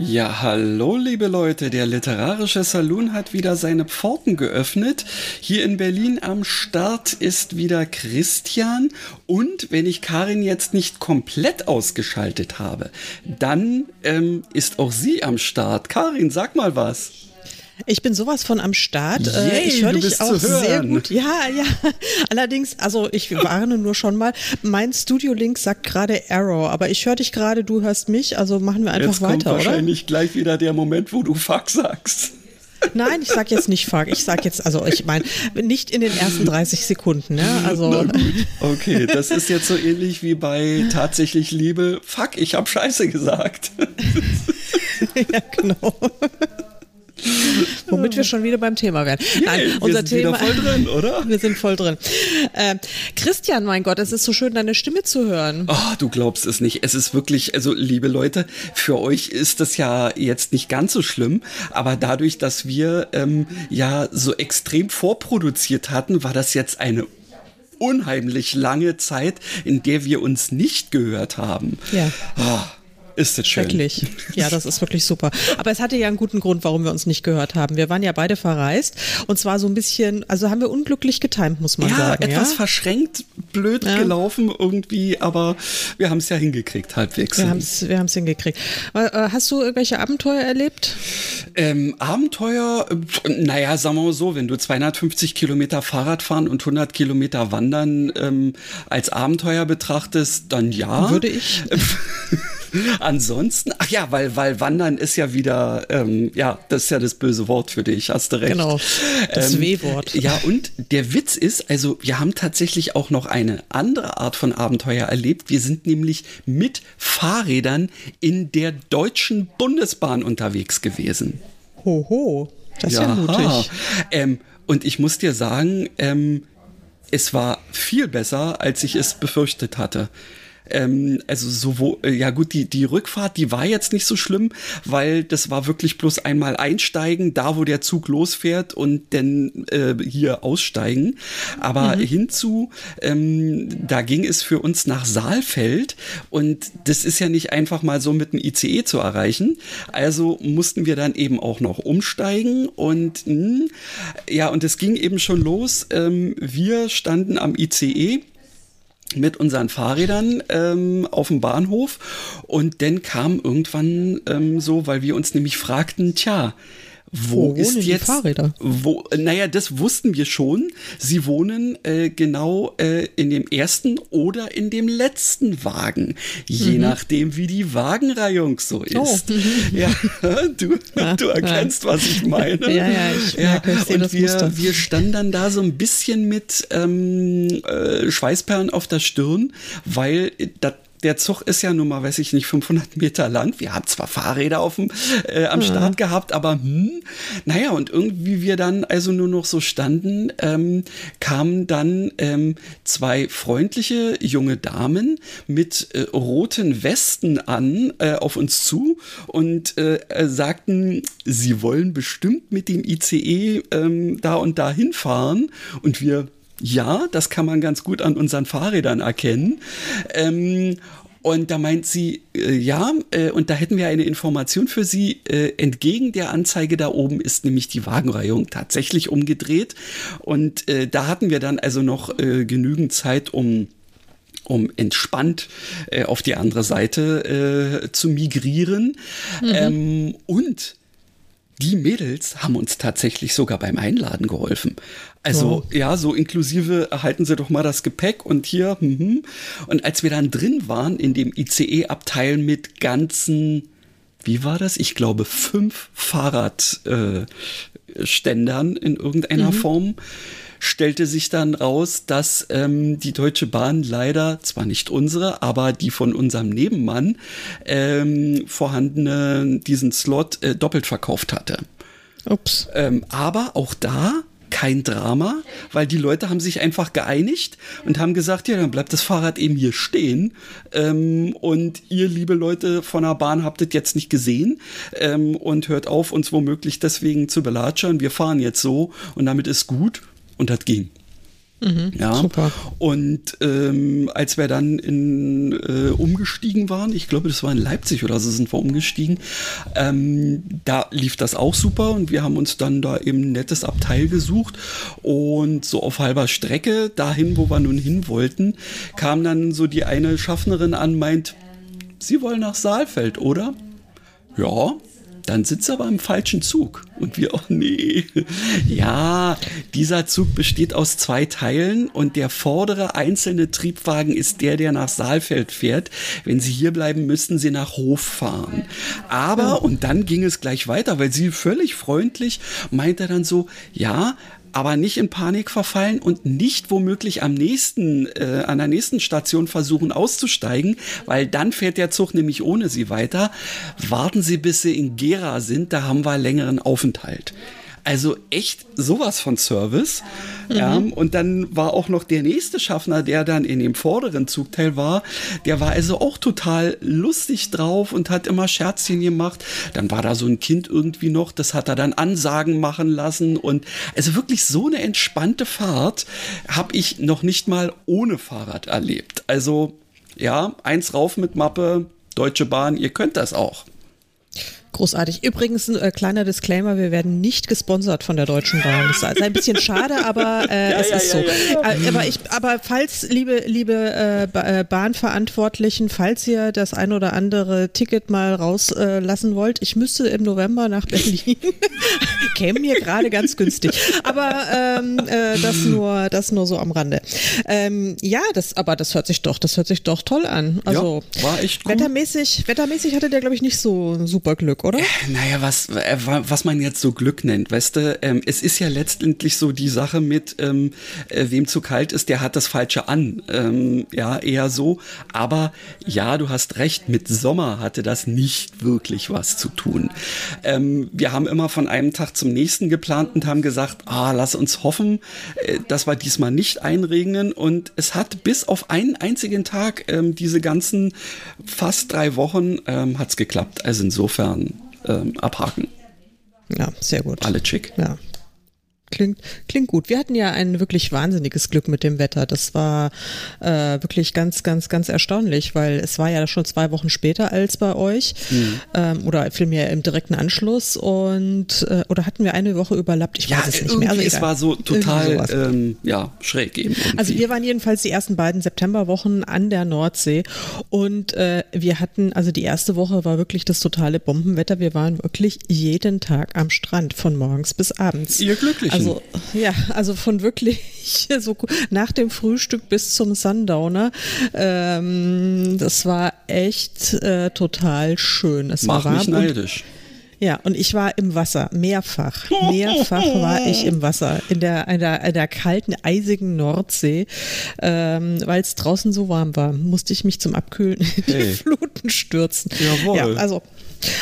Ja, hallo liebe Leute, der literarische Saloon hat wieder seine Pforten geöffnet. Hier in Berlin am Start ist wieder Christian und wenn ich Karin jetzt nicht komplett ausgeschaltet habe, dann ähm, ist auch sie am Start. Karin, sag mal was. Ich bin sowas von am Start. Yay, Äh, ich höre dich auch sehr gut. Ja, ja. Allerdings, also ich warne nur schon mal. Mein Studio-Link sagt gerade Error, aber ich höre dich gerade, du hörst mich, also machen wir einfach Jetzt kommt weiter, oder? wahrscheinlich gleich wieder der Moment, wo du Fuck sagst. Nein, ich sag jetzt nicht fuck. Ich sag jetzt, also ich meine, nicht in den ersten 30 Sekunden, ne? Also Okay, das ist jetzt so ähnlich wie bei tatsächlich Liebe. Fuck, ich hab Scheiße gesagt. ja, genau. Womit wir schon wieder beim Thema wären. Nein, Yay, wir unser sind wieder Thema. voll drin, oder? Wir sind voll drin. Äh, Christian, mein Gott, es ist so schön, deine Stimme zu hören. Oh, du glaubst es nicht. Es ist wirklich, also liebe Leute, für euch ist das ja jetzt nicht ganz so schlimm, aber dadurch, dass wir ähm, ja so extrem vorproduziert hatten, war das jetzt eine unheimlich lange Zeit, in der wir uns nicht gehört haben. Ja. Oh, ist das schön. Schrecklich. Ja, das ist wirklich super. Aber es hatte ja einen guten Grund, warum wir uns nicht gehört haben. Wir waren ja beide verreist und zwar so ein bisschen, also haben wir unglücklich getimt, muss man Ja, sagen. etwas ja? verschränkt, blöd Ja. gelaufen irgendwie, aber wir haben es ja hingekriegt, halbwegs. Wir haben es wir haben's hingekriegt. Äh, Hast du irgendwelche Abenteuer erlebt? Ähm, Abenteuer, äh, naja, sagen wir mal so, wenn du 250 Kilometer Fahrrad fahren und 100 Kilometer wandern ähm, als Abenteuer betrachtest, dann ja. Würde ich. Ansonsten, ach ja, weil, weil Wandern ist ja wieder, ähm, ja, das ist ja das böse Wort für dich, hast du recht. Genau, das W-Wort. Ja, und der Witz ist, also wir haben tatsächlich auch noch eine andere Art von Abenteuer erlebt. Wir sind nämlich mit Fahrrädern in der Deutschen Bundesbahn unterwegs gewesen. Hoho, das ist ja, mutig. Ähm, und ich muss dir sagen, ähm, es war viel besser, als ich es befürchtet hatte. Ähm, also sowohl, äh, ja gut, die, die Rückfahrt, die war jetzt nicht so schlimm, weil das war wirklich bloß einmal einsteigen, da wo der Zug losfährt und dann äh, hier aussteigen. Aber hinzu, ähm, da ging es für uns nach Saalfeld und das ist ja nicht einfach mal so mit dem ICE zu erreichen. Also mussten wir dann eben auch noch umsteigen und mh, ja, und es ging eben schon los. Ähm, wir standen am ICE mit unseren Fahrrädern ähm, auf dem Bahnhof. Und dann kam irgendwann ähm, so, weil wir uns nämlich fragten, tja, wo, Wo ist jetzt Fahrräder? Wo, naja, das wussten wir schon. Sie wohnen äh, genau äh, in dem ersten oder in dem letzten Wagen, je nachdem, wie die Wagenreihung so ist. Mhm. Oh. Ja, du, du erkennst, was ich meine. Ja, ja, ich merke, ich sehe und wir, Muster. wir standen dann da so ein bisschen mit ähm, äh, Schweißperlen auf der Stirn, weil das der Zug ist ja nun mal, weiß ich nicht, 500 Meter lang. Wir haben zwar Fahrräder auf dem, äh, am Start gehabt, aber hm, naja, und irgendwie wir dann also nur noch so standen, ähm, kamen dann ähm, zwei freundliche junge Damen mit äh, roten Westen an äh, auf uns zu und äh, äh, sagten, sie wollen bestimmt mit dem ICE ähm, da und da hinfahren und wir ja, das kann man ganz gut an unseren Fahrrädern erkennen. Ähm, und da meint sie, äh, ja, äh, und da hätten wir eine Information für Sie. Äh, entgegen der Anzeige da oben ist nämlich die Wagenreihung tatsächlich umgedreht. Und äh, da hatten wir dann also noch äh, genügend Zeit, um um entspannt äh, auf die andere Seite äh, zu migrieren. Ähm, und die Mädels haben uns tatsächlich sogar beim Einladen geholfen. Also ja, so inklusive erhalten Sie doch mal das Gepäck und hier. Mhm. Und als wir dann drin waren in dem ICE-Abteil mit ganzen, wie war das? Ich glaube fünf Fahrradständern äh, in irgendeiner Form stellte sich dann raus, dass ähm, die Deutsche Bahn leider, zwar nicht unsere, aber die von unserem Nebenmann ähm, vorhandene, diesen Slot äh, doppelt verkauft hatte. Ups. Ähm, aber auch da kein Drama, weil die Leute haben sich einfach geeinigt und haben gesagt, ja, dann bleibt das Fahrrad eben hier stehen. Ähm, und ihr, liebe Leute von der Bahn, habt es jetzt nicht gesehen ähm, und hört auf, uns womöglich deswegen zu belatschern. Wir fahren jetzt so und damit ist gut. Und das ging. Mhm, ja, super. Und ähm, als wir dann in, äh, umgestiegen waren, ich glaube, das war in Leipzig oder so sind wir umgestiegen, ähm, da lief das auch super und wir haben uns dann da eben ein nettes Abteil gesucht und so auf halber Strecke dahin, wo wir nun hin wollten, kam dann so die eine Schaffnerin an, meint, Sie wollen nach Saalfeld, oder? Ja, dann sitzt er aber im falschen Zug. Und wir, oh nee. Ja, dieser Zug besteht aus zwei Teilen und der vordere einzelne Triebwagen ist der, der nach Saalfeld fährt. Wenn Sie hier bleiben, müssten Sie nach Hof fahren. Aber, und dann ging es gleich weiter, weil sie völlig freundlich meinte dann so, ja, aber nicht in Panik verfallen und nicht womöglich am nächsten, äh, an der nächsten Station versuchen auszusteigen, weil dann fährt der Zug nämlich ohne sie weiter. Warten Sie, bis Sie in Gera sind, da haben wir längeren Aufenthalt. Also echt sowas von Service. Mhm. Ja, und dann war auch noch der nächste Schaffner, der dann in dem vorderen Zugteil war, der war also auch total lustig drauf und hat immer Scherzchen gemacht. Dann war da so ein Kind irgendwie noch, das hat er dann Ansagen machen lassen und also wirklich so eine entspannte Fahrt habe ich noch nicht mal ohne Fahrrad erlebt. Also ja, eins rauf mit Mappe, Deutsche Bahn, ihr könnt das auch. Großartig. Übrigens ein äh, kleiner Disclaimer, wir werden nicht gesponsert von der Deutschen Bahn. Das ist ein bisschen schade, aber äh, ja, es ja, ist ja, so. Äh, aber, ich, aber falls, liebe, liebe äh, äh, Bahnverantwortlichen, falls ihr das ein oder andere Ticket mal rauslassen wollt, ich müsste im November nach Berlin. Käme mir gerade ganz günstig. Aber ähm, äh, das nur, das nur so am Rande. Ähm, ja, das, aber das hört sich doch, das hört sich doch toll an. Also war echt gut. Wettermäßig, wettermäßig hatte der, glaube ich, nicht so super Glück, oder? Äh, naja, was, äh, was man jetzt so Glück nennt, weißt du, ähm, es ist ja letztendlich so die Sache mit, ähm, äh, wem zu kalt ist, der hat das Falsche an. Ähm, ja, eher so. Aber ja, du hast recht, mit Sommer hatte das nicht wirklich was zu tun. Ähm, wir haben immer von einem Tag zum nächsten geplant und haben gesagt, ah, lass uns hoffen, äh, dass wir diesmal nicht einregnen. Und es hat bis auf einen einzigen Tag ähm, diese ganzen fast drei Wochen ähm, hat's geklappt. Also insofern ähm, abhaken. Ja, sehr gut. Alle chick. Ja. Klingt, klingt gut. Wir hatten ja ein wirklich wahnsinniges Glück mit dem Wetter. Das war äh, wirklich ganz, ganz, ganz erstaunlich, weil es war ja schon zwei Wochen später als bei euch mhm. ähm, oder vielmehr im direkten Anschluss und äh, oder hatten wir eine Woche überlappt? Ich ja, weiß es nicht mehr. Also es war so total ähm, ja, schräg eben. Irgendwie. Also wir waren jedenfalls die ersten beiden Septemberwochen an der Nordsee und äh, wir hatten, also die erste Woche war wirklich das totale Bombenwetter. Wir waren wirklich jeden Tag am Strand von morgens bis abends. Ihr glücklich. Also ja, also von wirklich so nach dem Frühstück bis zum Sundowner. Ähm, das war echt äh, total schön. Es Mach war warm mich neidisch. Ja, und ich war im Wasser, mehrfach. Mehrfach war ich im Wasser, in der, in der, in der kalten, eisigen Nordsee. Ähm, Weil es draußen so warm war, musste ich mich zum Abkühlen in die hey. Fluten stürzen. Jawohl. Ja, also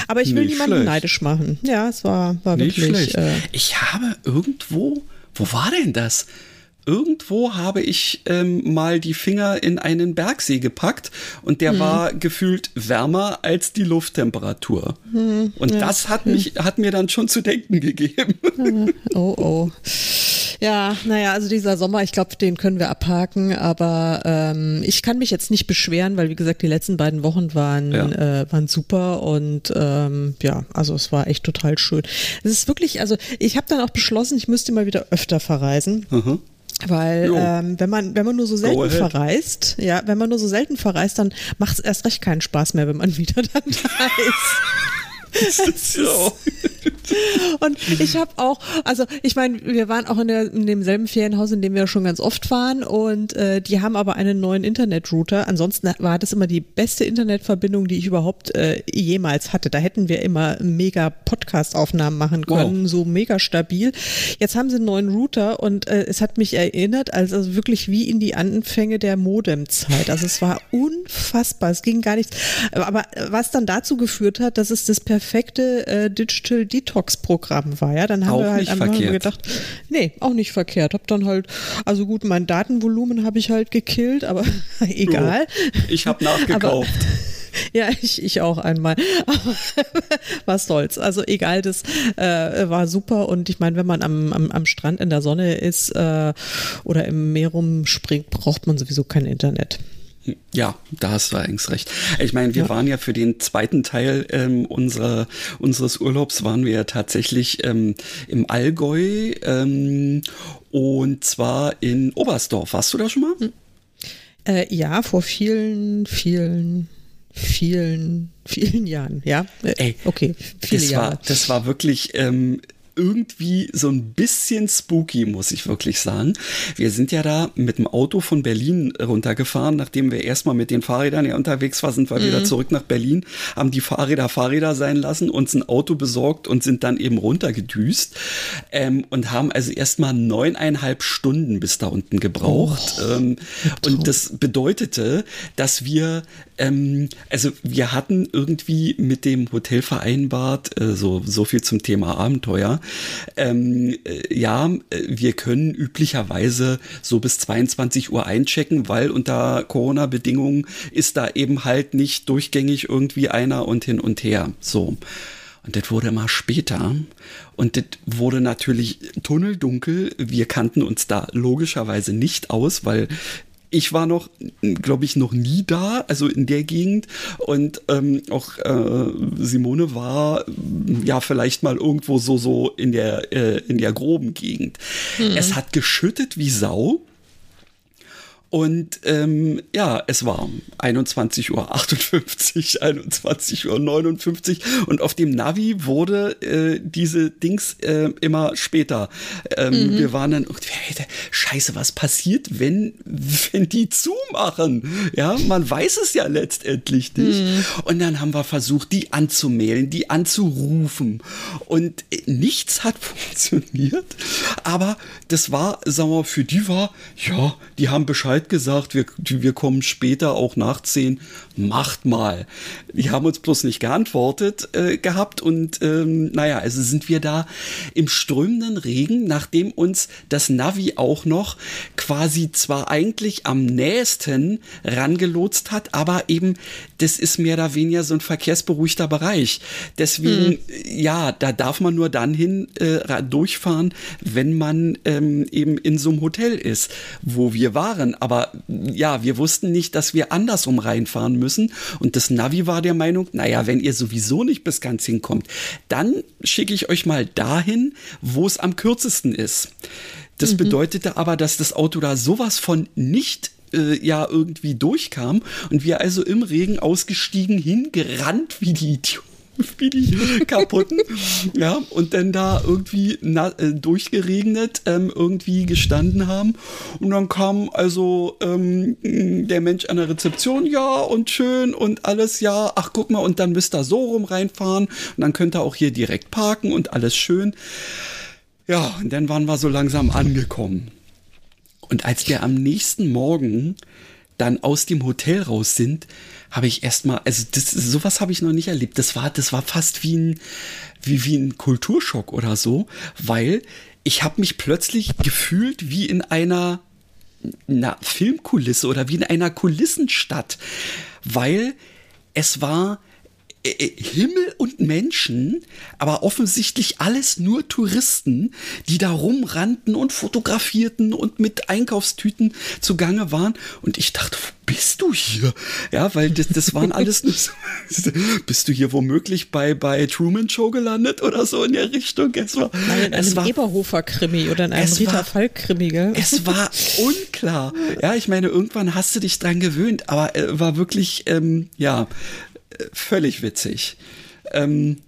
aber ich will Nicht niemanden schlecht. neidisch machen. Ja, es war, war Nicht wirklich. Äh, ich habe irgendwo, wo war denn das? irgendwo habe ich ähm, mal die Finger in einen Bergsee gepackt und der mhm. war gefühlt wärmer als die Lufttemperatur. Mhm, und ja. das hat mich, hat mir dann schon zu denken gegeben. Oh, oh. Ja, naja, also dieser Sommer, ich glaube, den können wir abhaken, aber ähm, ich kann mich jetzt nicht beschweren, weil wie gesagt, die letzten beiden Wochen waren, ja. äh, waren super und ähm, ja, also es war echt total schön. Es ist wirklich, also ich habe dann auch beschlossen, ich müsste mal wieder öfter verreisen. Mhm. Weil ähm, wenn man wenn man nur so selten verreist, ja, wenn man nur so selten verreist, dann macht es erst recht keinen Spaß mehr, wenn man wieder dann da ist. So. Und ich habe auch, also ich meine, wir waren auch in, der, in demselben Ferienhaus, in dem wir schon ganz oft waren und äh, die haben aber einen neuen Internetrouter. Ansonsten war das immer die beste Internetverbindung, die ich überhaupt äh, jemals hatte. Da hätten wir immer mega Podcast-Aufnahmen machen können, wow. so mega stabil. Jetzt haben sie einen neuen Router und äh, es hat mich erinnert, also wirklich wie in die Anfänge der Modemzeit. Also es war unfassbar, es ging gar nichts. Aber was dann dazu geführt hat, dass es das perfekte äh, Digital Detox-Programm war, ja, dann haben auch wir halt einfach gedacht, nee, auch nicht verkehrt. Hab dann halt, also gut, mein Datenvolumen habe ich halt gekillt, aber egal. Oh, ich habe nachgekauft. Aber, ja, ich, ich auch einmal. Aber was soll's. Also egal, das äh, war super. Und ich meine, wenn man am, am, am Strand in der Sonne ist äh, oder im Meer rumspringt, braucht man sowieso kein Internet. Ja, da hast du eigentlich recht. Ich meine, wir ja. waren ja für den zweiten Teil ähm, unserer, unseres Urlaubs waren wir ja tatsächlich ähm, im Allgäu ähm, und zwar in Oberstdorf. Warst du da schon mal? Hm. Äh, ja, vor vielen, vielen, vielen, vielen Jahren. Ja, äh, Ey, okay, viele das Jahre. War, das war wirklich ähm, irgendwie so ein bisschen spooky, muss ich wirklich sagen. Wir sind ja da mit dem Auto von Berlin runtergefahren, nachdem wir erstmal mit den Fahrrädern ja unterwegs waren, sind wir mhm. wieder zurück nach Berlin, haben die Fahrräder Fahrräder sein lassen, uns ein Auto besorgt und sind dann eben runtergedüst ähm, und haben also erstmal neuneinhalb Stunden bis da unten gebraucht. Oh, ähm, und das bedeutete, dass wir ähm, also wir hatten irgendwie mit dem Hotel vereinbart, äh, so, so viel zum Thema Abenteuer. Ähm, äh, ja, wir können üblicherweise so bis 22 Uhr einchecken, weil unter Corona-Bedingungen ist da eben halt nicht durchgängig irgendwie einer und hin und her. So. Und das wurde immer später. Und das wurde natürlich tunneldunkel. Wir kannten uns da logischerweise nicht aus, weil ich war noch, glaube ich, noch nie da, also in der Gegend. Und ähm, auch äh, Simone war ja vielleicht mal irgendwo so so in der äh, in der groben Gegend. Hm. Es hat geschüttet wie Sau. Und ähm, ja, es war 21.58 Uhr, 21.59 Uhr und auf dem Navi wurde äh, diese Dings äh, immer später. Ähm, mhm. Wir waren dann, scheiße, was passiert, wenn, wenn die zumachen? Ja, man weiß es ja letztendlich nicht. Mhm. Und dann haben wir versucht, die anzumelden, die anzurufen und äh, nichts hat funktioniert. Aber das war, sagen wir, für die war, ja, die haben Bescheid gesagt, wir, wir kommen später auch nach 10, macht mal. Die haben uns bloß nicht geantwortet äh, gehabt und ähm, naja, also sind wir da im strömenden Regen, nachdem uns das Navi auch noch quasi zwar eigentlich am nächsten rangelotst hat, aber eben das ist mehr oder weniger so ein verkehrsberuhigter Bereich. Deswegen, hm. ja, da darf man nur dann hin äh, durchfahren, wenn man ähm, eben in so einem Hotel ist, wo wir waren. Aber ja, wir wussten nicht, dass wir andersrum reinfahren müssen. Und das Navi war der Meinung, naja, wenn ihr sowieso nicht bis ganz hinkommt, dann schicke ich euch mal dahin, wo es am kürzesten ist. Das mhm. bedeutete aber, dass das Auto da sowas von nicht äh, ja irgendwie durchkam und wir also im Regen ausgestiegen, hingerannt wie die Idioten wie die kaputten. ja, und dann da irgendwie na, äh, durchgeregnet, ähm, irgendwie gestanden haben. Und dann kam also ähm, der Mensch an der Rezeption, ja, und schön und alles, ja, ach guck mal, und dann müsst ihr so rum reinfahren und dann könnt ihr auch hier direkt parken und alles schön. Ja, und dann waren wir so langsam angekommen. Und als wir am nächsten Morgen dann aus dem Hotel raus sind, habe ich erstmal, also das, sowas habe ich noch nicht erlebt. Das war, das war fast wie ein, wie, wie ein Kulturschock oder so, weil ich habe mich plötzlich gefühlt wie in einer, einer Filmkulisse oder wie in einer Kulissenstadt, weil es war Himmel und Menschen, aber offensichtlich alles nur Touristen, die da rumrannten und fotografierten und mit Einkaufstüten zugange waren. Und ich dachte, wo bist du hier? Ja, weil das, das waren alles nur so, bist du hier womöglich bei, bei Truman Show gelandet oder so in der Richtung? Es war, Nein, in einem Eberhofer-Krimi oder in einem Rita Falk-Krimi, gell? Es war unklar. Ja, ich meine, irgendwann hast du dich dran gewöhnt, aber äh, war wirklich, ähm, ja, völlig witzig. Ähm,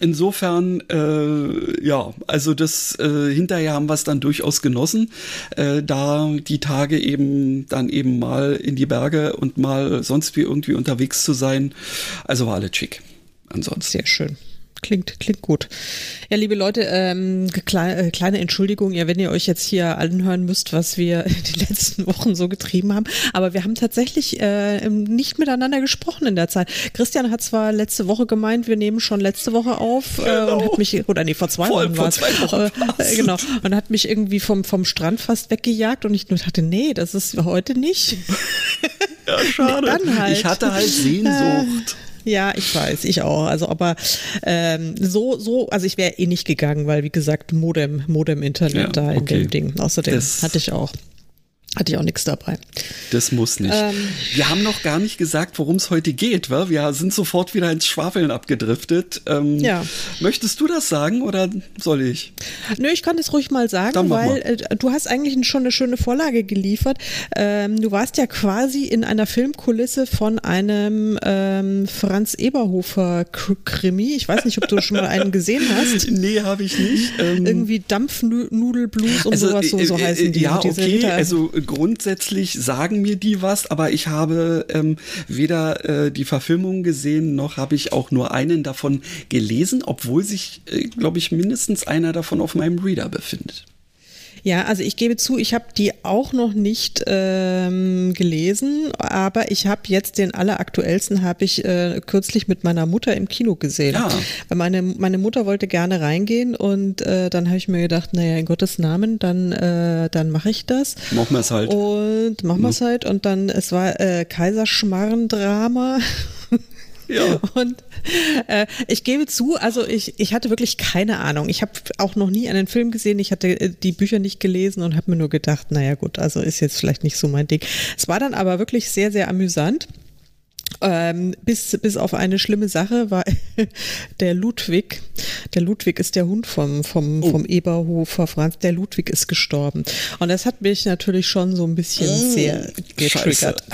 insofern, äh, ja, also das äh, hinterher haben wir es dann durchaus genossen, äh, da die Tage eben dann eben mal in die Berge und mal sonst wie irgendwie unterwegs zu sein. Also war alles schick. Ansonsten. Sehr schön. Klingt, klingt gut. Ja, liebe Leute, ähm, kleine, äh, kleine Entschuldigung, ja, wenn ihr euch jetzt hier anhören müsst, was wir die letzten Wochen so getrieben haben. Aber wir haben tatsächlich äh, nicht miteinander gesprochen in der Zeit. Christian hat zwar letzte Woche gemeint, wir nehmen schon letzte Woche auf äh, genau. und hat mich, oder nee, vor zwei Wochen war es. Äh, genau. Und hat mich irgendwie vom, vom Strand fast weggejagt und ich nur dachte, nee, das ist heute nicht. Ja, schade. Halt. Ich hatte halt Sehnsucht. Ja, ich weiß, ich auch. Also, aber ähm, so, so, also ich wäre eh nicht gegangen, weil wie gesagt, Modem, Modem-Internet ja, da in okay. dem Ding. Außerdem das hatte ich auch. Hatte ich auch nichts dabei. Das muss nicht. Ähm, wir haben noch gar nicht gesagt, worum es heute geht. Wa? Wir sind sofort wieder ins Schwafeln abgedriftet. Ähm, ja. Möchtest du das sagen oder soll ich? Nö, ich kann es ruhig mal sagen, weil äh, du hast eigentlich schon eine schöne Vorlage geliefert. Ähm, du warst ja quasi in einer Filmkulisse von einem ähm, Franz Eberhofer Krimi. Ich weiß nicht, ob du schon mal einen gesehen hast. nee, habe ich nicht. Ähm, Irgendwie Dampfnudelblues und also, sowas, so, so äh, heißen die. Ja, okay, also grundsätzlich sagen mir die was, aber ich habe ähm, weder äh, die Verfilmung gesehen, noch habe ich auch nur einen davon gelesen, obwohl sich, äh, glaube ich, mindestens einer davon auf meinem Reader befindet. Ja, also ich gebe zu, ich habe die auch noch nicht ähm, gelesen, aber ich habe jetzt den alleraktuellsten habe ich äh, kürzlich mit meiner Mutter im Kino gesehen. Ja. Weil meine, meine Mutter wollte gerne reingehen und äh, dann habe ich mir gedacht, naja, in Gottes Namen, dann, äh, dann mache ich das. Machen wir es halt. Und machen wir es halt. Und dann, es war äh, Kaiserschmarren-Drama. Ja. Und äh, ich gebe zu, also ich, ich hatte wirklich keine Ahnung. Ich habe auch noch nie einen Film gesehen. Ich hatte äh, die Bücher nicht gelesen und habe mir nur gedacht, naja gut, also ist jetzt vielleicht nicht so mein Ding. Es war dann aber wirklich sehr, sehr amüsant. Ähm, bis, bis auf eine schlimme Sache war der Ludwig, der Ludwig ist der Hund vom, vom, oh. vom Eberhofer Franz, der Ludwig ist gestorben. Und das hat mich natürlich schon so ein bisschen oh, sehr getriggert.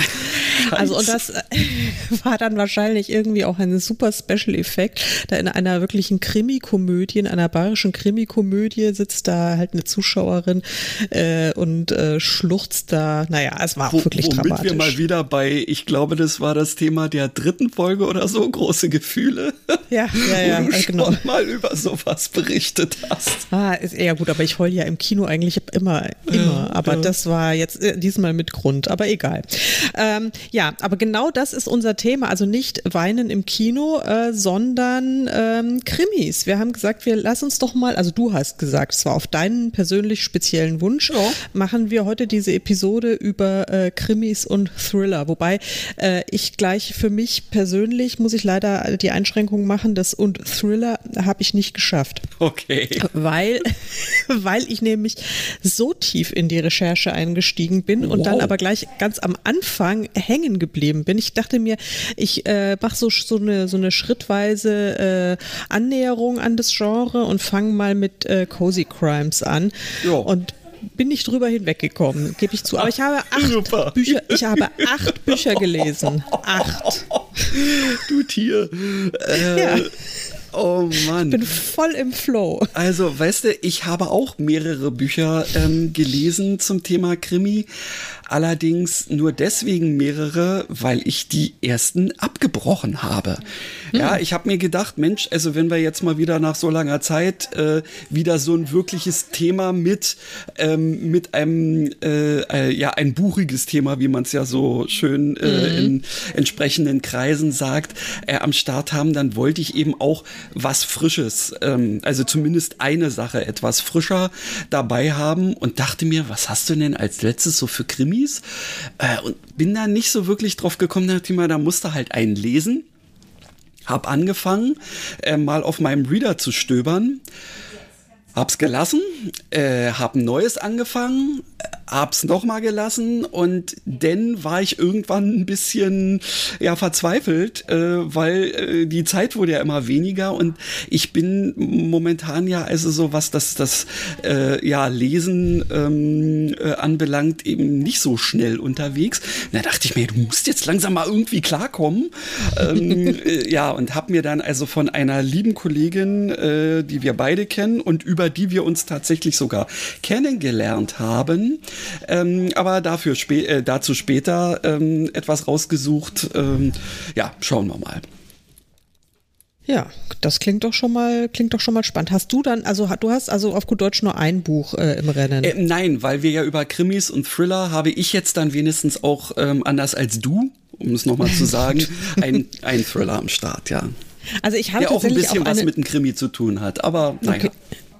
Also und das war dann wahrscheinlich irgendwie auch ein super Special Effekt, da in einer wirklichen Krimikomödie, in einer bayerischen Krimikomödie sitzt da halt eine Zuschauerin äh, und äh, schluchzt da, naja, es war Wo, wirklich womit dramatisch. wir mal wieder bei, ich glaube, das war das Thema Thema der dritten Folge oder so, große Gefühle. Ja, ja, ja. Wo du genau. schon mal über sowas berichtet hast. Ah, ist eher gut, aber ich heule ja im Kino eigentlich immer, immer. aber ja. das war jetzt äh, diesmal mit Grund, aber egal. Ähm, ja, aber genau das ist unser Thema. Also nicht Weinen im Kino, äh, sondern ähm, Krimis. Wir haben gesagt, wir lass uns doch mal, also du hast gesagt, es war auf deinen persönlich speziellen Wunsch, ja. machen wir heute diese Episode über äh, Krimis und Thriller. Wobei äh, ich gleich ich für mich persönlich, muss ich leider die Einschränkung machen, das und Thriller habe ich nicht geschafft. Okay. Weil, weil ich nämlich so tief in die Recherche eingestiegen bin wow. und dann aber gleich ganz am Anfang hängen geblieben bin. Ich dachte mir, ich äh, mache so, so, eine, so eine schrittweise äh, Annäherung an das Genre und fange mal mit äh, Cozy Crimes an. Jo. Und bin nicht drüber hinweggekommen, gebe ich zu. Aber ich habe acht Super. Bücher, ich habe acht Bücher gelesen. Acht. Du Tier. Äh, ja. Oh Mann. Ich bin voll im Flow. Also, weißt du, ich habe auch mehrere Bücher ähm, gelesen zum Thema Krimi. Allerdings nur deswegen mehrere, weil ich die ersten abgebrochen habe. Mhm. Ja, ich habe mir gedacht, Mensch, also wenn wir jetzt mal wieder nach so langer Zeit äh, wieder so ein wirkliches Thema mit ähm, mit einem äh, äh, ja ein buchiges Thema, wie man es ja so schön äh, mhm. in entsprechenden Kreisen sagt, äh, am Start haben, dann wollte ich eben auch was Frisches, ähm, also zumindest eine Sache etwas frischer dabei haben und dachte mir, was hast du denn als letztes so für Krimis? Äh, und bin da nicht so wirklich drauf gekommen, da musste halt einen lesen. Hab angefangen, äh, mal auf meinem Reader zu stöbern. Hab's gelassen, äh, hab ein neues angefangen, hab's nochmal gelassen und dann war ich irgendwann ein bisschen ja verzweifelt, äh, weil äh, die Zeit wurde ja immer weniger und ich bin momentan ja also so was das das äh, ja Lesen ähm, äh, anbelangt eben nicht so schnell unterwegs. Da dachte ich mir, du musst jetzt langsam mal irgendwie klarkommen. ähm, äh, ja und hab mir dann also von einer lieben Kollegin, äh, die wir beide kennen und über die wir uns tatsächlich sogar kennengelernt haben, ähm, aber dafür spä äh, dazu später ähm, etwas rausgesucht. Ähm, ja, schauen wir mal. Ja, das klingt doch schon mal, klingt doch schon mal spannend. Hast du dann, also du hast also auf gut Deutsch nur ein Buch äh, im Rennen? Äh, nein, weil wir ja über Krimis und Thriller habe ich jetzt dann wenigstens auch ähm, anders als du, um es nochmal zu sagen, ein, ein Thriller am Start, ja. Also ich habe Der auch ein bisschen auch was mit dem Krimi zu tun hat, aber naja. Okay.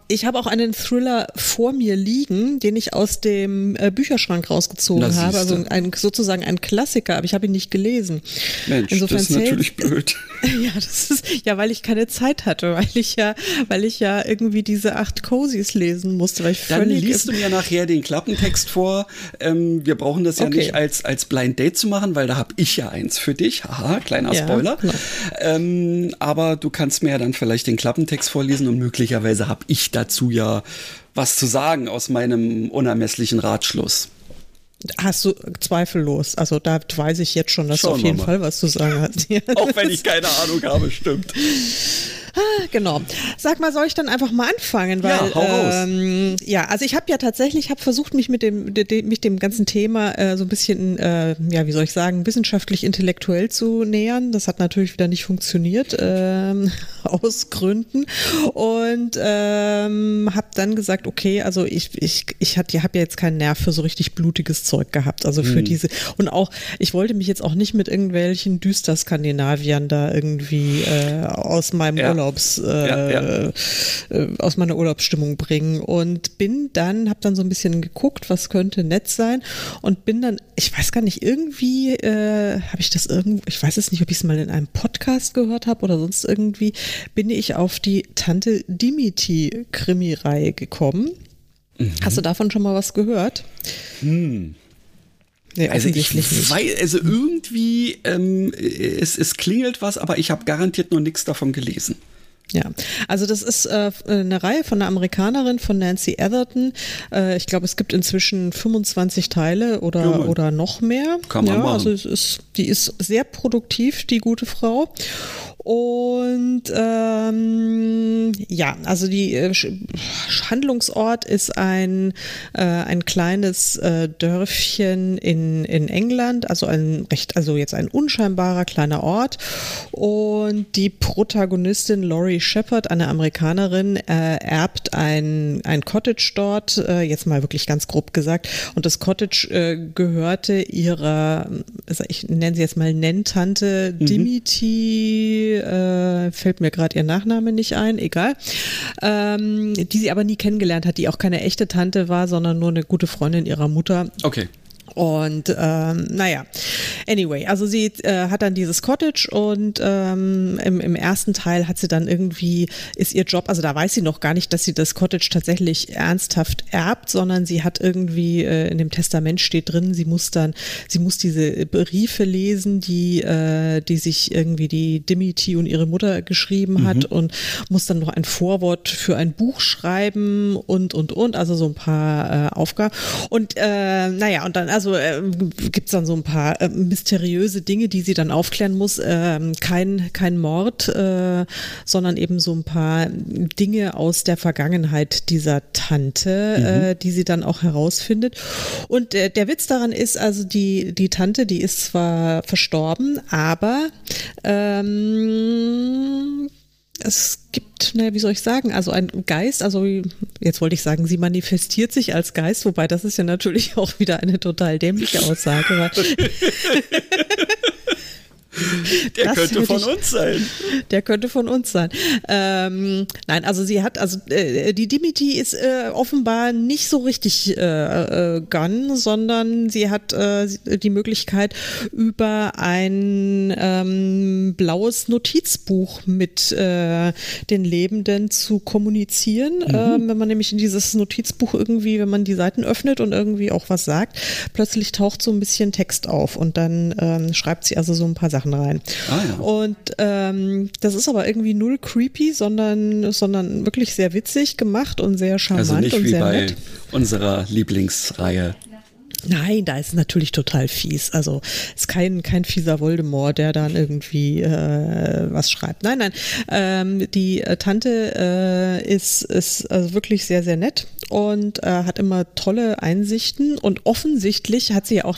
Ich habe auch einen Thriller vor mir liegen, den ich aus dem äh, Bücherschrank rausgezogen habe. Also ein, sozusagen ein Klassiker, aber ich habe ihn nicht gelesen. Mensch, Insofern das ist natürlich blöd. Ja, das ist, ja, weil ich keine Zeit hatte, weil ich ja, weil ich ja irgendwie diese acht Cozies lesen musste. Weil ich Dann liest du mir nachher den Klappentext vor. Ähm, wir brauchen das ja okay. nicht als, als Blind Date zu machen, weil da habe ich ja eins für dich. Haha, kleiner ja, Spoiler. Genau. Ähm, aber du kannst mir ja dann vielleicht den Klappentext vorlesen und möglicherweise habe ich dazu ja was zu sagen aus meinem unermesslichen Ratschluss. Hast du zweifellos. Also da weiß ich jetzt schon, dass Schauen du auf jeden Fall was zu sagen hast. Auch wenn ich keine Ahnung habe, stimmt. Ah, genau. Sag mal, soll ich dann einfach mal anfangen? Weil, ja, hau raus. Ähm, ja, also ich habe ja tatsächlich, habe versucht, mich mit dem, de, mich dem ganzen Thema äh, so ein bisschen, äh, ja, wie soll ich sagen, wissenschaftlich-intellektuell zu nähern. Das hat natürlich wieder nicht funktioniert, äh, aus Gründen. Und ähm, habe dann gesagt, okay, also ich, ich, ich habe ja jetzt keinen Nerv für so richtig blutiges Zeug gehabt. Also für hm. diese, und auch, ich wollte mich jetzt auch nicht mit irgendwelchen Düster-Skandinaviern da irgendwie äh, aus meinem ja. Urlaub Urlaubs, äh, ja, ja. Äh, aus meiner Urlaubsstimmung bringen und bin dann, habe dann so ein bisschen geguckt, was könnte nett sein und bin dann, ich weiß gar nicht, irgendwie äh, habe ich das irgendwo, ich weiß es nicht, ob ich es mal in einem Podcast gehört habe oder sonst irgendwie, bin ich auf die Tante Dimiti Krimi-Reihe gekommen. Mhm. Hast du davon schon mal was gehört? Hm. Nee, also ich weiß, also irgendwie, ähm, es, es klingelt was, aber ich habe garantiert noch nichts davon gelesen. Ja, also das ist äh, eine Reihe von einer Amerikanerin, von Nancy Atherton. Äh, ich glaube, es gibt inzwischen 25 Teile oder, ja, oder noch mehr. Kann man ja, machen. Also es ist, die ist sehr produktiv, die gute Frau. Und ähm, ja, also die äh, Handlungsort ist ein, äh, ein kleines äh, Dörfchen in, in England, also ein recht, also jetzt ein unscheinbarer kleiner Ort. Und die Protagonistin Laurie Shepard, eine Amerikanerin, äh, erbt ein, ein Cottage dort, äh, jetzt mal wirklich ganz grob gesagt. Und das Cottage äh, gehörte ihrer, also ich nenne sie jetzt mal Nenntante mhm. Dimity äh, fällt mir gerade ihr Nachname nicht ein, egal, ähm, die sie aber nie kennengelernt hat, die auch keine echte Tante war, sondern nur eine gute Freundin ihrer Mutter. Okay. Und ähm, naja, anyway, also sie äh, hat dann dieses Cottage und ähm, im, im ersten Teil hat sie dann irgendwie, ist ihr Job, also da weiß sie noch gar nicht, dass sie das Cottage tatsächlich ernsthaft erbt, sondern sie hat irgendwie, äh, in dem Testament steht drin, sie muss dann, sie muss diese Briefe lesen, die, äh, die sich irgendwie die Dimity und ihre Mutter geschrieben mhm. hat und muss dann noch ein Vorwort für ein Buch schreiben und, und, und, also so ein paar äh, Aufgaben. Und äh, naja, und dann, also also äh, gibt es dann so ein paar äh, mysteriöse Dinge, die sie dann aufklären muss. Ähm, kein, kein Mord, äh, sondern eben so ein paar Dinge aus der Vergangenheit dieser Tante, mhm. äh, die sie dann auch herausfindet. Und äh, der Witz daran ist, also die, die Tante, die ist zwar verstorben, aber ähm, es gibt, naja, wie soll ich sagen, also ein Geist, also jetzt wollte ich sagen, sie manifestiert sich als Geist, wobei das ist ja natürlich auch wieder eine total dämliche Aussage. Der das könnte von ich, uns sein. Der könnte von uns sein. Ähm, nein, also sie hat, also äh, die Dimity ist äh, offenbar nicht so richtig äh, äh, Gun, sondern sie hat äh, die Möglichkeit, über ein ähm, blaues Notizbuch mit äh, den Lebenden zu kommunizieren. Mhm. Ähm, wenn man nämlich in dieses Notizbuch irgendwie, wenn man die Seiten öffnet und irgendwie auch was sagt, plötzlich taucht so ein bisschen Text auf und dann ähm, schreibt sie also so ein paar Sachen Sachen rein. Ah, ja. Und ähm, das ist aber irgendwie null creepy, sondern, sondern wirklich sehr witzig gemacht und sehr charmant also nicht und wie sehr bei nett. unserer Lieblingsreihe. Nein, da ist natürlich total fies. Also ist kein, kein fieser Voldemort, der dann irgendwie äh, was schreibt. Nein, nein. Ähm, die äh, Tante äh, ist, ist also wirklich sehr, sehr nett und äh, hat immer tolle Einsichten und offensichtlich hat sie auch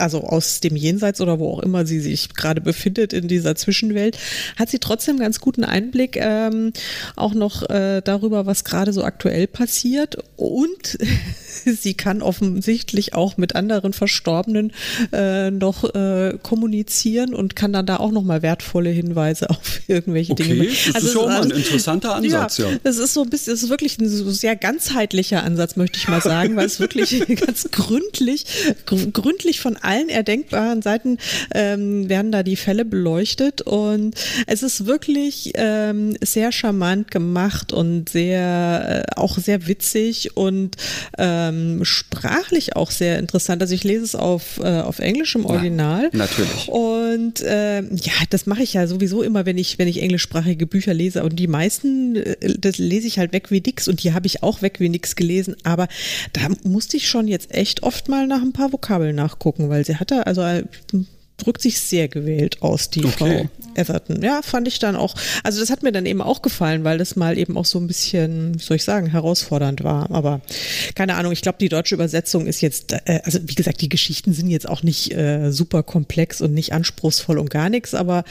also aus dem Jenseits oder wo auch immer sie sich gerade befindet in dieser Zwischenwelt, hat sie trotzdem ganz guten Einblick ähm, auch noch äh, darüber, was gerade so aktuell passiert. Und sie kann offensichtlich auch mit anderen Verstorbenen äh, noch äh, kommunizieren und kann dann da auch nochmal wertvolle Hinweise auf irgendwelche okay, Dinge. Das also ist auch mal ein interessanter Ansatz, ja. Es ja. ist so ein bisschen, es ist wirklich ein so sehr ganzheitlicher Ansatz, möchte ich mal sagen, weil es wirklich ganz gründlich, gründlich von allen erdenkbaren Seiten ähm, werden da die Fälle beleuchtet und es ist wirklich ähm, sehr charmant gemacht und sehr äh, auch sehr witzig und ähm, sprachlich auch sehr interessant. Also ich lese es auf, äh, auf Englisch im Original. Ja, natürlich. Und äh, ja, das mache ich ja sowieso immer, wenn ich, wenn ich englischsprachige Bücher lese. Und die meisten, äh, das lese ich halt weg wie nix und die habe ich auch weg wie nix gelesen. Aber da musste ich schon jetzt echt oft mal nach ein paar Vokabeln nachgucken, weil sie hatte, also drückt sich sehr gewählt aus, die okay. Frau Etherton. Ja, fand ich dann auch, also das hat mir dann eben auch gefallen, weil das mal eben auch so ein bisschen, wie soll ich sagen, herausfordernd war. Aber keine Ahnung, ich glaube, die deutsche Übersetzung ist jetzt, äh, also wie gesagt, die Geschichten sind jetzt auch nicht äh, super komplex und nicht anspruchsvoll und gar nichts, aber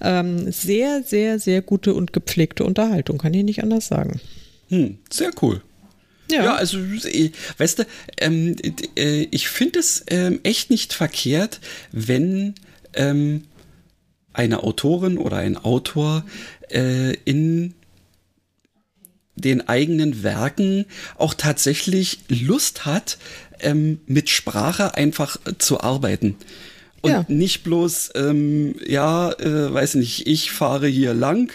ähm, sehr, sehr, sehr gute und gepflegte Unterhaltung, kann ich nicht anders sagen. Hm, sehr cool. Ja. ja, also, äh, weißt du, ähm, äh, ich finde es ähm, echt nicht verkehrt, wenn ähm, eine Autorin oder ein Autor äh, in den eigenen Werken auch tatsächlich Lust hat, ähm, mit Sprache einfach zu arbeiten. Und ja. nicht bloß, ähm, ja, äh, weiß nicht, ich fahre hier lang,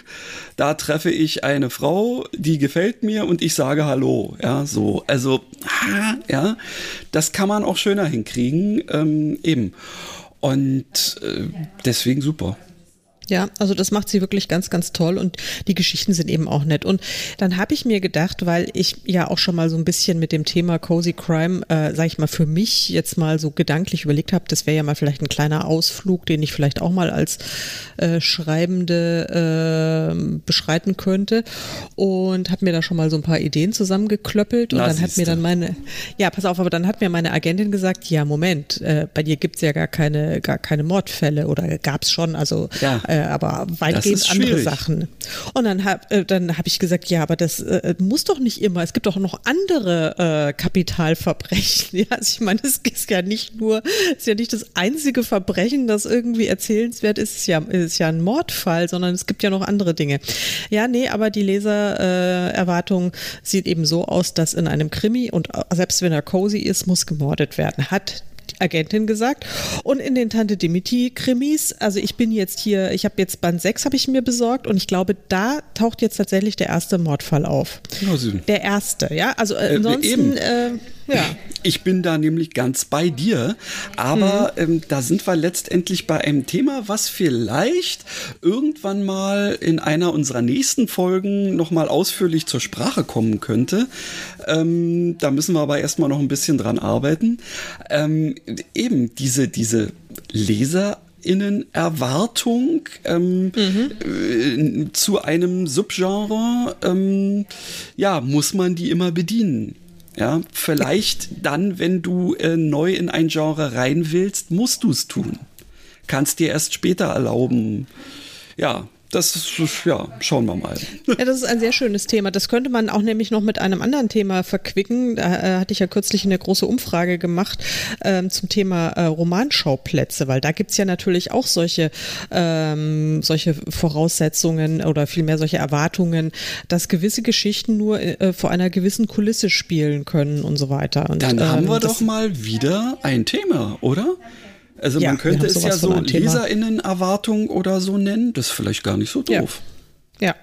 da treffe ich eine Frau, die gefällt mir und ich sage Hallo. Ja, so. Also, ja, das kann man auch schöner hinkriegen, ähm, eben. Und äh, deswegen super. Ja, also das macht sie wirklich ganz, ganz toll und die Geschichten sind eben auch nett. Und dann habe ich mir gedacht, weil ich ja auch schon mal so ein bisschen mit dem Thema Cozy Crime, äh, sage ich mal, für mich jetzt mal so gedanklich überlegt habe, das wäre ja mal vielleicht ein kleiner Ausflug, den ich vielleicht auch mal als äh, Schreibende äh, beschreiten könnte. Und habe mir da schon mal so ein paar Ideen zusammengeklöppelt und Na, dann hat mir dann meine, ja, pass auf, aber dann hat mir meine Agentin gesagt, ja, Moment, äh, bei dir gibt's ja gar keine, gar keine Mordfälle oder gab's schon, also ja. äh, äh, aber weitgehend andere Sachen. Und dann habe äh, dann hab ich gesagt, ja, aber das äh, muss doch nicht immer. Es gibt doch noch andere äh, Kapitalverbrechen. Ja, also ich meine, es ist ja nicht nur, es ist ja nicht das einzige Verbrechen, das irgendwie erzählenswert ist. Es ist ja, ist ja ein Mordfall, sondern es gibt ja noch andere Dinge. Ja, nee, aber die Lesererwartung äh, sieht eben so aus, dass in einem Krimi und selbst wenn er cozy ist, muss gemordet werden. Hat Agentin gesagt. Und in den Tante Dimitri-Krimis, also ich bin jetzt hier, ich habe jetzt Band 6 habe ich mir besorgt und ich glaube, da taucht jetzt tatsächlich der erste Mordfall auf. Ja, der erste, ja. Also äh, ansonsten, äh, ja. Ich bin da nämlich ganz bei dir, aber mhm. ähm, da sind wir letztendlich bei einem Thema, was vielleicht irgendwann mal in einer unserer nächsten Folgen nochmal ausführlich zur Sprache kommen könnte. Ähm, da müssen wir aber erstmal noch ein bisschen dran arbeiten. Ähm, eben diese, diese Leser Erwartung ähm, mhm. äh, zu einem Subgenre, ähm, ja, muss man die immer bedienen. Ja, vielleicht dann, wenn du äh, neu in ein Genre rein willst, musst du es tun. Kannst dir erst später erlauben. Ja, das ist, ja, schauen wir mal. Ja, das ist ein sehr schönes Thema. Das könnte man auch nämlich noch mit einem anderen Thema verquicken. Da äh, hatte ich ja kürzlich eine große Umfrage gemacht ähm, zum Thema äh, Romanschauplätze, weil da gibt's ja natürlich auch solche, ähm, solche Voraussetzungen oder vielmehr solche Erwartungen, dass gewisse Geschichten nur äh, vor einer gewissen Kulisse spielen können und so weiter. Und, Dann haben ähm, wir doch mal wieder ein Thema, oder? Also ja, man könnte es ja so LeserInnen-Erwartung oder so nennen. Das ist vielleicht gar nicht so doof. Ja. ja.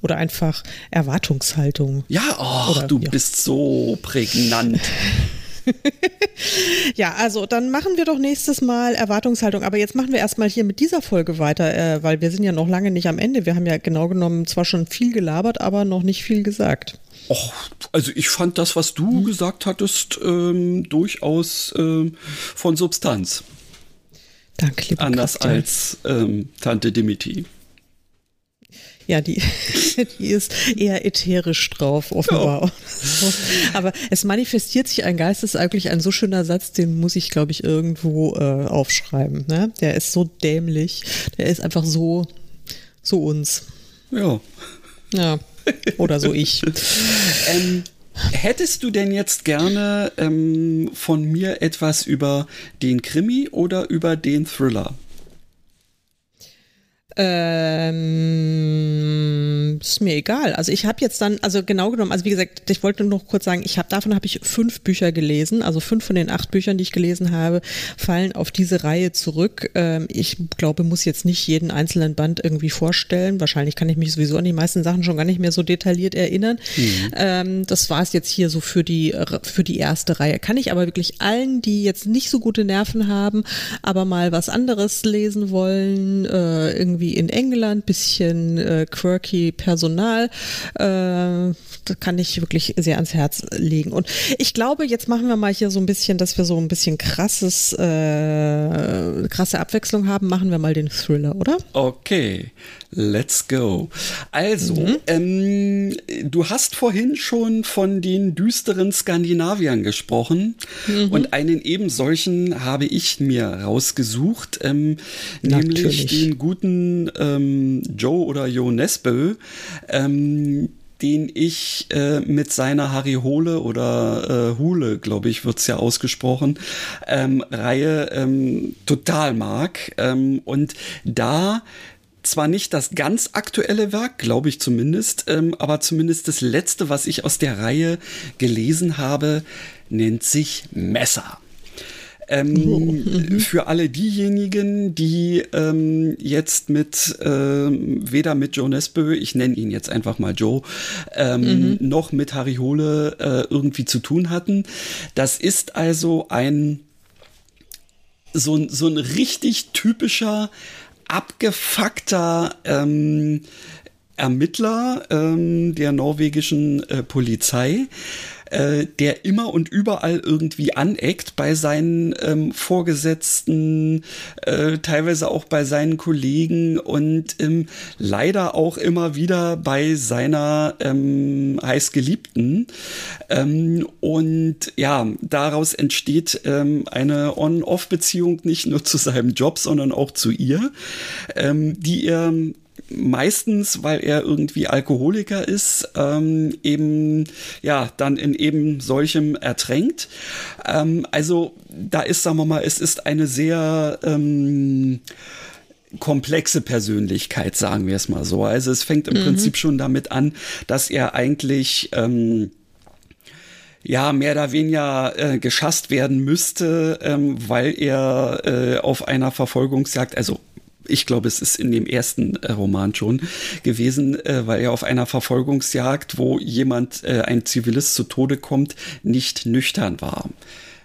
Oder einfach Erwartungshaltung. Ja, oh, du ja. bist so prägnant. ja, also dann machen wir doch nächstes Mal Erwartungshaltung. Aber jetzt machen wir erstmal hier mit dieser Folge weiter, äh, weil wir sind ja noch lange nicht am Ende. Wir haben ja genau genommen zwar schon viel gelabert, aber noch nicht viel gesagt. Och, also ich fand das, was du hm. gesagt hattest, ähm, durchaus ähm, von Substanz. Danke, lieber Anders Christian. als ähm, Tante Dimitri. Ja, die, die ist eher ätherisch drauf, offenbar. Ja. Aber es manifestiert sich ein Geist, ist eigentlich ein so schöner Satz, den muss ich, glaube ich, irgendwo äh, aufschreiben. Ne? Der ist so dämlich, der ist einfach so, so uns. Ja. Ja. Oder so ich. ähm, hättest du denn jetzt gerne ähm, von mir etwas über den Krimi oder über den Thriller? Ähm, ist mir egal. Also ich habe jetzt dann, also genau genommen, also wie gesagt, ich wollte nur noch kurz sagen, ich habe davon habe ich fünf Bücher gelesen. Also fünf von den acht Büchern, die ich gelesen habe, fallen auf diese Reihe zurück. Ähm, ich glaube, muss jetzt nicht jeden einzelnen Band irgendwie vorstellen. Wahrscheinlich kann ich mich sowieso an die meisten Sachen schon gar nicht mehr so detailliert erinnern. Mhm. Ähm, das war es jetzt hier so für die für die erste Reihe. Kann ich aber wirklich allen, die jetzt nicht so gute Nerven haben, aber mal was anderes lesen wollen, äh, irgendwie wie in England, bisschen äh, quirky Personal. Äh, das kann ich wirklich sehr ans Herz legen. Und ich glaube, jetzt machen wir mal hier so ein bisschen, dass wir so ein bisschen krasses, äh, krasse Abwechslung haben. Machen wir mal den Thriller, oder? Okay. Let's go. Also, mhm. ähm, du hast vorhin schon von den düsteren Skandinaviern gesprochen mhm. und einen eben solchen habe ich mir rausgesucht, ähm, nämlich den guten ähm, Joe oder Jo Nesbø, ähm, den ich äh, mit seiner Harry Hole oder äh, Hule, glaube ich, wird's ja ausgesprochen, ähm, Reihe ähm, total mag. Ähm, und da zwar nicht das ganz aktuelle Werk, glaube ich zumindest, ähm, aber zumindest das letzte, was ich aus der Reihe gelesen habe, nennt sich Messer. Ähm, oh. Für alle diejenigen, die ähm, jetzt mit ähm, weder mit Joe Nesbø, ich nenne ihn jetzt einfach mal Joe, ähm, mhm. noch mit Harry Hole äh, irgendwie zu tun hatten. Das ist also ein so, so ein richtig typischer abgefuckter ähm, Ermittler ähm, der norwegischen äh, Polizei, äh, der immer und überall irgendwie aneckt bei seinen ähm, Vorgesetzten, äh, teilweise auch bei seinen Kollegen und ähm, leider auch immer wieder bei seiner ähm, heißgeliebten. Ähm, und ja, daraus entsteht ähm, eine On-Off-Beziehung nicht nur zu seinem Job, sondern auch zu ihr, ähm, die er meistens, weil er irgendwie Alkoholiker ist, ähm, eben ja dann in eben solchem ertränkt. Ähm, also da ist, sagen wir mal, es ist eine sehr ähm, komplexe Persönlichkeit, sagen wir es mal so. Also es fängt im mhm. Prinzip schon damit an, dass er eigentlich ähm, ja mehr oder weniger äh, geschasst werden müsste, ähm, weil er äh, auf einer Verfolgungsjagd, also ich glaube, es ist in dem ersten äh, Roman schon gewesen, äh, weil er auf einer Verfolgungsjagd, wo jemand, äh, ein Zivilist zu Tode kommt, nicht nüchtern war.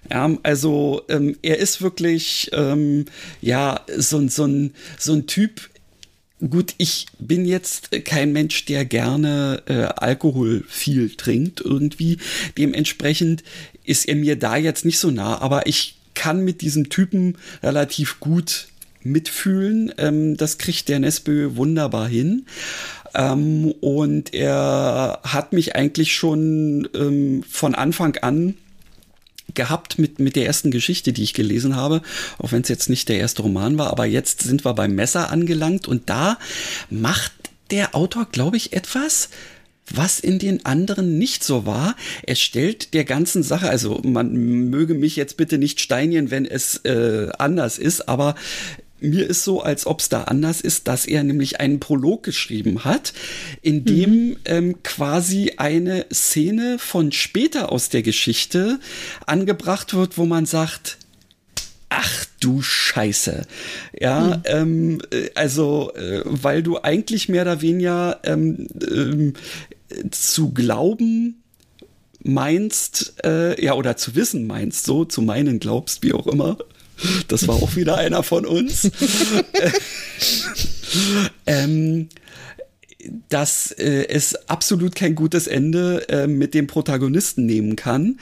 Ja, also ähm, er ist wirklich ähm, ja so, so, ein, so ein Typ. Gut, ich bin jetzt kein Mensch, der gerne äh, Alkohol viel trinkt irgendwie. Dementsprechend ist er mir da jetzt nicht so nah, aber ich kann mit diesem Typen relativ gut mitfühlen. Ähm, das kriegt der Nesbö wunderbar hin. Ähm, und er hat mich eigentlich schon ähm, von Anfang an gehabt mit, mit der ersten Geschichte, die ich gelesen habe, auch wenn es jetzt nicht der erste Roman war, aber jetzt sind wir beim Messer angelangt und da macht der Autor, glaube ich, etwas, was in den anderen nicht so war. Er stellt der ganzen Sache, also man möge mich jetzt bitte nicht steinigen, wenn es äh, anders ist, aber mir ist so, als ob es da anders ist, dass er nämlich einen Prolog geschrieben hat, in dem mhm. ähm, quasi eine Szene von später aus der Geschichte angebracht wird, wo man sagt, Ach du Scheiße. Ja, mhm. ähm, äh, also, äh, weil du eigentlich mehr oder weniger ähm, ähm, zu glauben meinst, äh, ja, oder zu wissen meinst, so zu meinen glaubst, wie auch immer, das war auch wieder einer von uns. ähm, dass äh, es absolut kein gutes Ende äh, mit dem Protagonisten nehmen kann,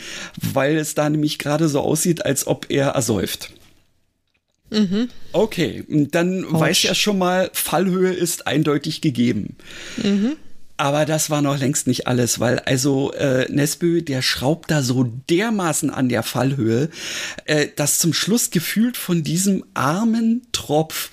weil es da nämlich gerade so aussieht, als ob er ersäuft. Mhm. Okay, dann Ouch. weiß ja schon mal, Fallhöhe ist eindeutig gegeben. Mhm. Aber das war noch längst nicht alles, weil also äh, Nesbö, der schraubt da so dermaßen an der Fallhöhe, äh, dass zum Schluss gefühlt von diesem armen Tropf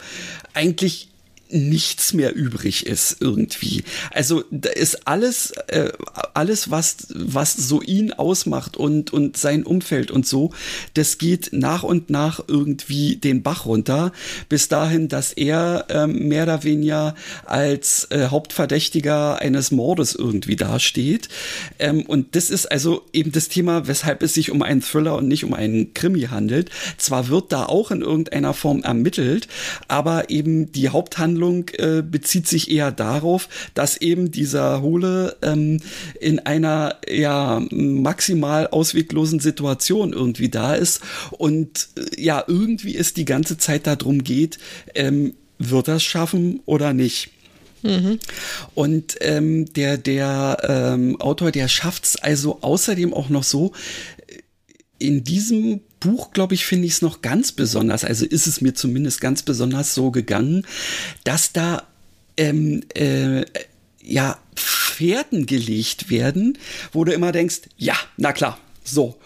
eigentlich nichts mehr übrig ist irgendwie. Also da ist alles, äh, alles was was so ihn ausmacht und und sein Umfeld und so, das geht nach und nach irgendwie den Bach runter, bis dahin, dass er ähm, mehr oder weniger als äh, Hauptverdächtiger eines Mordes irgendwie dasteht. Ähm, und das ist also eben das Thema, weshalb es sich um einen Thriller und nicht um einen Krimi handelt. Zwar wird da auch in irgendeiner Form ermittelt, aber eben die Haupthandlung Handlung äh, bezieht sich eher darauf, dass eben dieser Hole ähm, in einer ja maximal ausweglosen Situation irgendwie da ist und äh, ja irgendwie es die ganze Zeit darum geht, ähm, wird er es schaffen oder nicht. Mhm. Und ähm, der, der ähm, Autor, der schafft es also außerdem auch noch so, in diesem Buch, glaube ich, finde ich es noch ganz besonders, also ist es mir zumindest ganz besonders so gegangen, dass da ähm, äh, ja Pferden gelegt werden, wo du immer denkst, ja, na klar, so.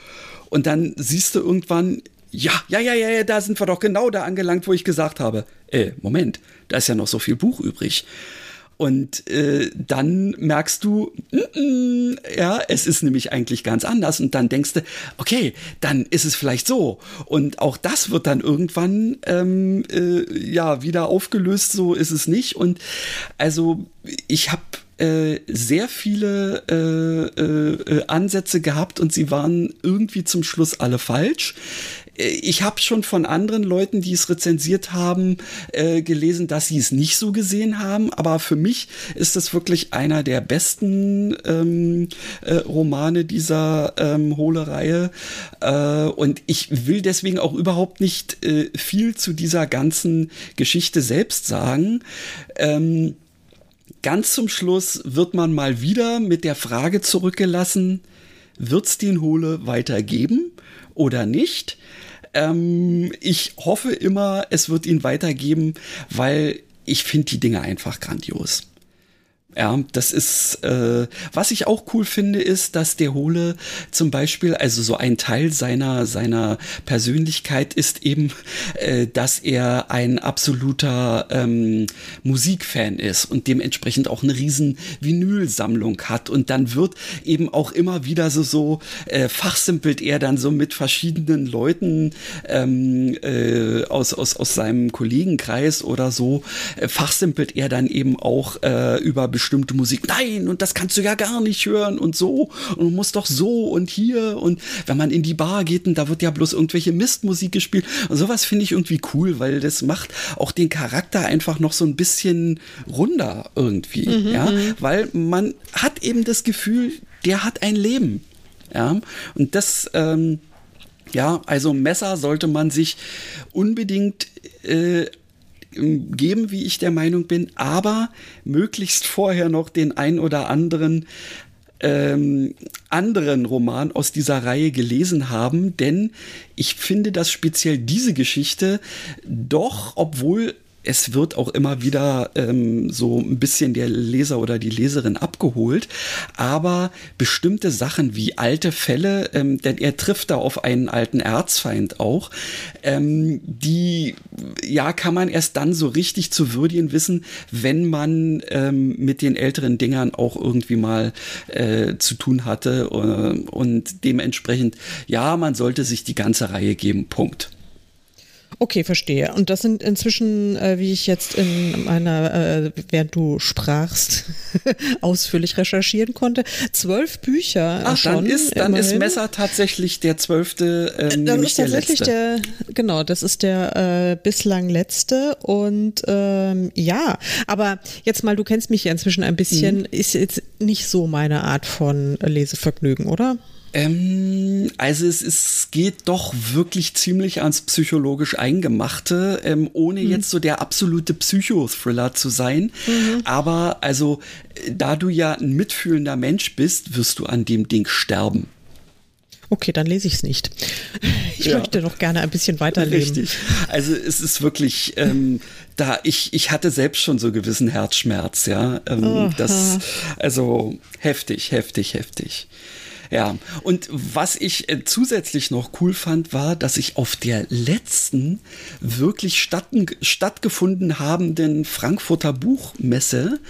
Und dann siehst du irgendwann, ja, ja, ja, ja, da sind wir doch genau da angelangt, wo ich gesagt habe, äh, Moment, da ist ja noch so viel Buch übrig. Und äh, dann merkst du, mm, mm, ja, es ist nämlich eigentlich ganz anders. Und dann denkst du, okay, dann ist es vielleicht so. Und auch das wird dann irgendwann ähm, äh, ja wieder aufgelöst. So ist es nicht. Und also ich habe äh, sehr viele äh, äh, Ansätze gehabt und sie waren irgendwie zum Schluss alle falsch ich habe schon von anderen Leuten, die es rezensiert haben, äh, gelesen, dass sie es nicht so gesehen haben. Aber für mich ist das wirklich einer der besten ähm, äh, Romane dieser ähm, Hohle-Reihe. Äh, und ich will deswegen auch überhaupt nicht äh, viel zu dieser ganzen Geschichte selbst sagen. Ähm, ganz zum Schluss wird man mal wieder mit der Frage zurückgelassen, wird es den Hole weitergeben oder nicht? Ähm, ich hoffe immer, es wird ihn weitergeben, weil ich finde die Dinge einfach grandios. Ja, das ist, äh, was ich auch cool finde, ist, dass der Hole zum Beispiel, also so ein Teil seiner, seiner Persönlichkeit ist eben, äh, dass er ein absoluter ähm, Musikfan ist und dementsprechend auch eine riesen Vinylsammlung hat. Und dann wird eben auch immer wieder so, so äh, fachsimpelt er dann so mit verschiedenen Leuten ähm, äh, aus, aus, aus seinem Kollegenkreis oder so, äh, fachsimpelt er dann eben auch äh, über bestimmte bestimmte Musik. Nein, und das kannst du ja gar nicht hören und so. Und du musst doch so und hier. Und wenn man in die Bar geht, und da wird ja bloß irgendwelche Mistmusik gespielt. Und sowas finde ich irgendwie cool, weil das macht auch den Charakter einfach noch so ein bisschen runder irgendwie. Mhm, ja, mhm. weil man hat eben das Gefühl, der hat ein Leben. Ja, und das, ähm, ja, also Messer sollte man sich unbedingt äh, geben, wie ich der Meinung bin, aber möglichst vorher noch den ein oder anderen ähm, anderen Roman aus dieser Reihe gelesen haben, denn ich finde, dass speziell diese Geschichte doch, obwohl es wird auch immer wieder ähm, so ein bisschen der Leser oder die Leserin abgeholt, aber bestimmte Sachen wie alte Fälle, ähm, denn er trifft da auf einen alten Erzfeind auch, ähm, die ja kann man erst dann so richtig zu würdigen wissen, wenn man ähm, mit den älteren Dingern auch irgendwie mal äh, zu tun hatte äh, und dementsprechend ja, man sollte sich die ganze Reihe geben. Punkt. Okay, verstehe. Und das sind inzwischen, äh, wie ich jetzt in meiner, äh, während du sprachst, ausführlich recherchieren konnte, zwölf Bücher. Ach, schon, dann ist, dann ist Messer tatsächlich der zwölfte, ähm, dann ist tatsächlich der, der, genau, das ist der äh, bislang letzte. Und ähm, ja, aber jetzt mal, du kennst mich ja inzwischen ein bisschen, mhm. ist jetzt nicht so meine Art von Lesevergnügen, oder? Ähm, also es, es geht doch wirklich ziemlich ans psychologisch Eingemachte, ähm, ohne mhm. jetzt so der absolute Psychothriller zu sein. Mhm. Aber also, da du ja ein mitfühlender Mensch bist, wirst du an dem Ding sterben. Okay, dann lese ich es nicht. ich ja. möchte noch gerne ein bisschen weiterleben. Richtig. Also es ist wirklich, ähm, da ich, ich hatte selbst schon so gewissen Herzschmerz, ja. Ähm, das, also heftig, heftig, heftig. Ja, und was ich äh, zusätzlich noch cool fand, war, dass ich auf der letzten wirklich statten, stattgefunden habenden Frankfurter Buchmesse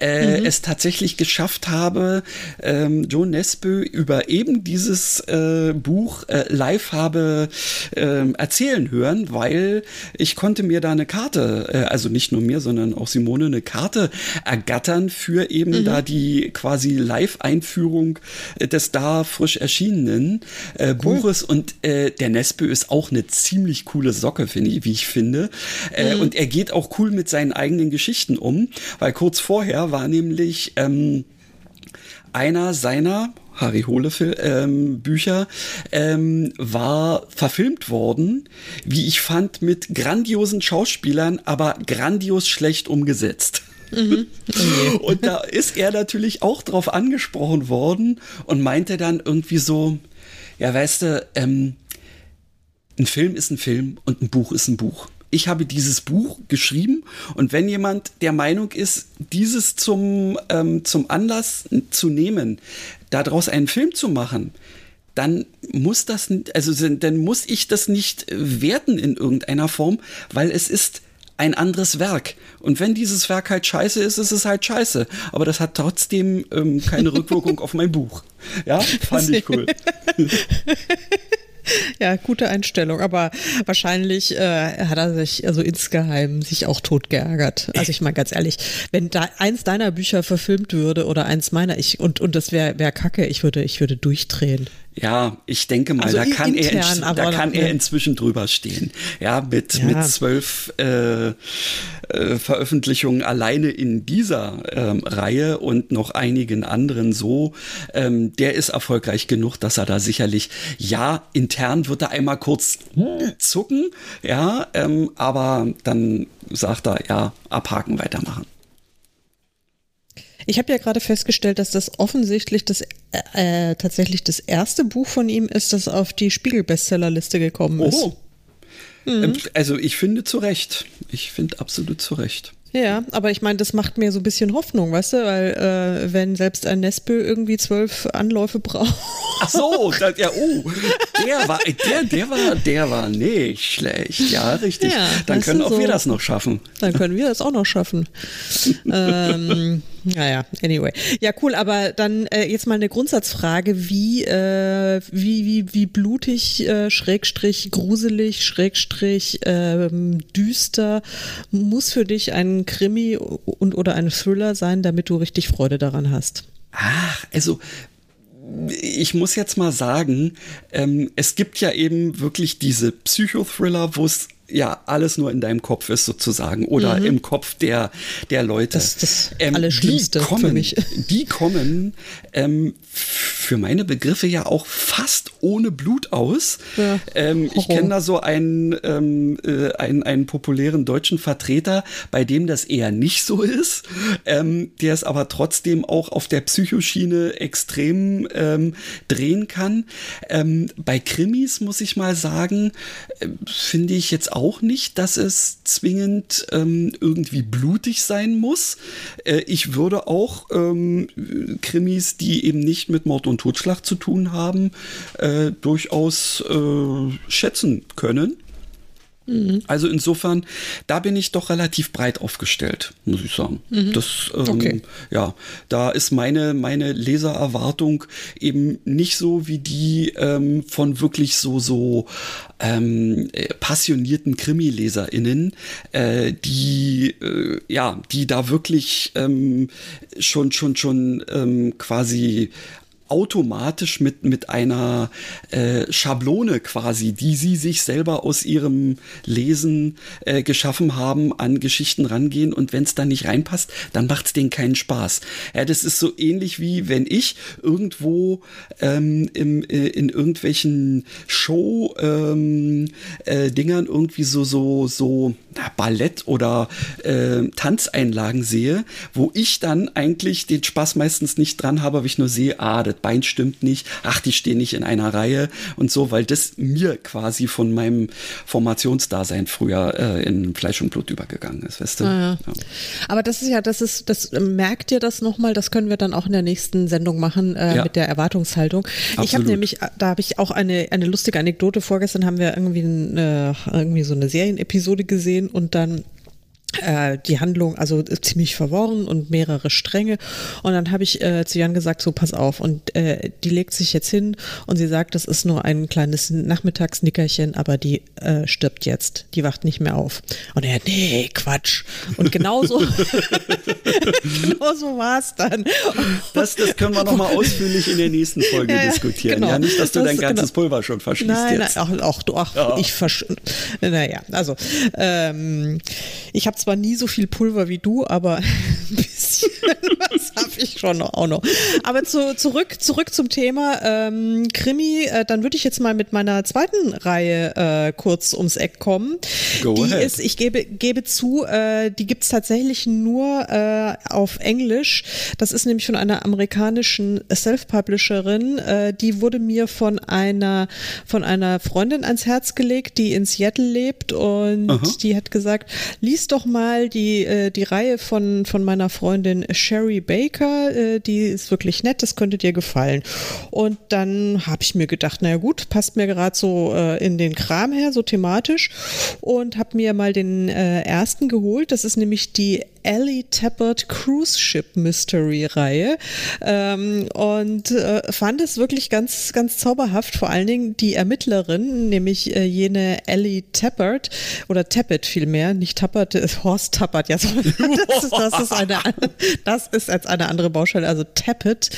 äh, mhm. es tatsächlich geschafft habe, ähm, Joe Nesbø über eben dieses äh, Buch äh, live habe äh, erzählen hören, weil ich konnte mir da eine Karte, äh, also nicht nur mir, sondern auch Simone eine Karte ergattern für eben mhm. da die quasi Live-Einführung des da frisch erschienenen äh, cool. Buches und äh, der Nesbø ist auch eine ziemlich coole Socke, finde ich, wie ich finde. Äh, mhm. Und er geht auch cool mit seinen eigenen Geschichten um, weil kurz vorher war nämlich ähm, einer seiner Harry Hole ähm, Bücher ähm, war verfilmt worden, wie ich fand, mit grandiosen Schauspielern, aber grandios schlecht umgesetzt. Mhm. Und da ist er natürlich auch drauf angesprochen worden und meinte dann irgendwie so, ja, weißt du, ähm, ein Film ist ein Film und ein Buch ist ein Buch. Ich habe dieses Buch geschrieben und wenn jemand der Meinung ist, dieses zum, ähm, zum Anlass zu nehmen, daraus einen Film zu machen, dann muss das, also dann muss ich das nicht werten in irgendeiner Form, weil es ist ein anderes Werk. Und wenn dieses Werk halt scheiße ist, ist es halt scheiße. Aber das hat trotzdem ähm, keine Rückwirkung auf mein Buch. Ja, fand ich cool. Ja, gute Einstellung, aber wahrscheinlich äh, hat er sich also insgeheim sich auch tot geärgert. Also ich meine ganz ehrlich, wenn da eins deiner Bücher verfilmt würde oder eins meiner, ich und und das wäre wär Kacke, ich würde ich würde durchdrehen. Ja, ich denke mal, also da kann, intern, er, da kann er inzwischen drüber stehen. Ja, mit, ja. mit zwölf äh, äh, Veröffentlichungen alleine in dieser ähm, Reihe und noch einigen anderen so. Ähm, der ist erfolgreich genug, dass er da sicherlich, ja, intern wird er einmal kurz zucken, ja, ähm, aber dann sagt er, ja, abhaken, weitermachen. Ich habe ja gerade festgestellt, dass das offensichtlich das äh, tatsächlich das erste Buch von ihm ist, das auf die Spiegel-Bestsellerliste gekommen ist. Oh. Mhm. Also ich finde zu Recht. Ich finde absolut zu Recht. Ja, aber ich meine, das macht mir so ein bisschen Hoffnung, weißt du, weil äh, wenn selbst ein Nespö irgendwie zwölf Anläufe braucht. Ach so, das, ja, oh, der war, der, der war, der war nicht schlecht, ja, richtig. Ja, Dann können auch so, wir das noch schaffen. Dann können wir das auch noch schaffen. ähm, naja, anyway. Ja, cool, aber dann äh, jetzt mal eine Grundsatzfrage. Wie, äh, wie, wie, wie blutig, äh, schrägstrich gruselig, schrägstrich ähm, düster muss für dich ein Krimi und oder ein Thriller sein, damit du richtig Freude daran hast? Ach, also ich muss jetzt mal sagen, ähm, es gibt ja eben wirklich diese Psychothriller, wo es ja alles nur in deinem Kopf ist sozusagen oder mhm. im Kopf der der Leute. Das, das ähm, Allerschlimmste die kommen, für mich. Die kommen ähm, für meine Begriffe ja auch fast ohne Blut aus. Ja. Ähm, ich kenne da so einen, ähm, äh, einen, einen populären deutschen Vertreter, bei dem das eher nicht so ist, ähm, der es aber trotzdem auch auf der Psychoschiene extrem ähm, drehen kann. Bei Krimis muss ich mal sagen, äh, finde ich jetzt auch nicht, dass es zwingend ähm, irgendwie blutig sein muss. Äh, ich würde auch ähm, Krimis, die eben nicht mit Mord und Totschlag zu tun haben, äh, durchaus äh, schätzen können. Mhm. Also insofern, da bin ich doch relativ breit aufgestellt, muss ich sagen. Mhm. Das, ähm, okay. ja, da ist meine, meine Lesererwartung eben nicht so wie die ähm, von wirklich so, so ähm, äh, passionierten Krimi-LeserInnen, äh, die, äh, ja, die da wirklich ähm, schon, schon, schon ähm, quasi automatisch mit, mit einer äh, Schablone quasi, die sie sich selber aus ihrem Lesen äh, geschaffen haben, an Geschichten rangehen und wenn es dann nicht reinpasst, dann macht es denen keinen Spaß. Ja, das ist so ähnlich wie wenn ich irgendwo ähm, im, äh, in irgendwelchen Show-Dingern ähm, äh, irgendwie so, so, so na, Ballett oder äh, Tanzeinlagen sehe, wo ich dann eigentlich den Spaß meistens nicht dran habe, aber ich nur sehe, ah, das Bein stimmt nicht, ach, die stehen nicht in einer Reihe und so, weil das mir quasi von meinem Formationsdasein früher äh, in Fleisch und Blut übergegangen ist, weißt du? Ah, ja. Ja. Aber das ist ja, das ist, das merkt ihr das nochmal, das können wir dann auch in der nächsten Sendung machen äh, ja. mit der Erwartungshaltung. Absolut. Ich habe nämlich, da habe ich auch eine, eine lustige Anekdote. Vorgestern haben wir irgendwie, eine, irgendwie so eine Serienepisode gesehen und dann äh, die Handlung also ziemlich verworren und mehrere Stränge. Und dann habe ich äh, zu Jan gesagt, so pass auf. Und äh, die legt sich jetzt hin und sie sagt, das ist nur ein kleines Nachmittagsnickerchen, aber die äh, stirbt jetzt. Die wacht nicht mehr auf. Und er, nee, Quatsch. Und genauso, genauso war es dann. Das, das können wir nochmal ausführlich in der nächsten Folge ja, diskutieren. Genau. Ja, nicht, dass du das, dein ganzes genau. Pulver schon verschließt nein, jetzt. Nein, auch, auch, auch ja. ich versch... Naja, also ähm, ich habe zwar nie so viel Pulver wie du, aber ein bisschen was habe ich schon auch noch. Aber zu, zurück, zurück zum Thema ähm, Krimi. Äh, dann würde ich jetzt mal mit meiner zweiten Reihe äh, kurz ums Eck kommen. Go die ahead. ist, ich gebe, gebe zu, äh, die gibt's tatsächlich nur äh, auf Englisch. Das ist nämlich von einer amerikanischen Self-Publisherin. Äh, die wurde mir von einer, von einer Freundin ans Herz gelegt, die in Seattle lebt und Aha. die hat gesagt, lies doch mal die, äh, die Reihe von, von meiner Freundin Sherry Baker. Äh, die ist wirklich nett, das könnte dir gefallen. Und dann habe ich mir gedacht, naja gut, passt mir gerade so äh, in den Kram her, so thematisch. Und habe mir mal den äh, ersten geholt. Das ist nämlich die Ellie Tappert Cruise Ship Mystery Reihe ähm, und äh, fand es wirklich ganz, ganz zauberhaft. Vor allen Dingen die Ermittlerin, nämlich äh, jene Ellie Tappert oder Tappert vielmehr, nicht Tappert, äh, Horst Tappert, ja, das ist, das ist eine, das ist als eine andere Baustelle, also Tappert.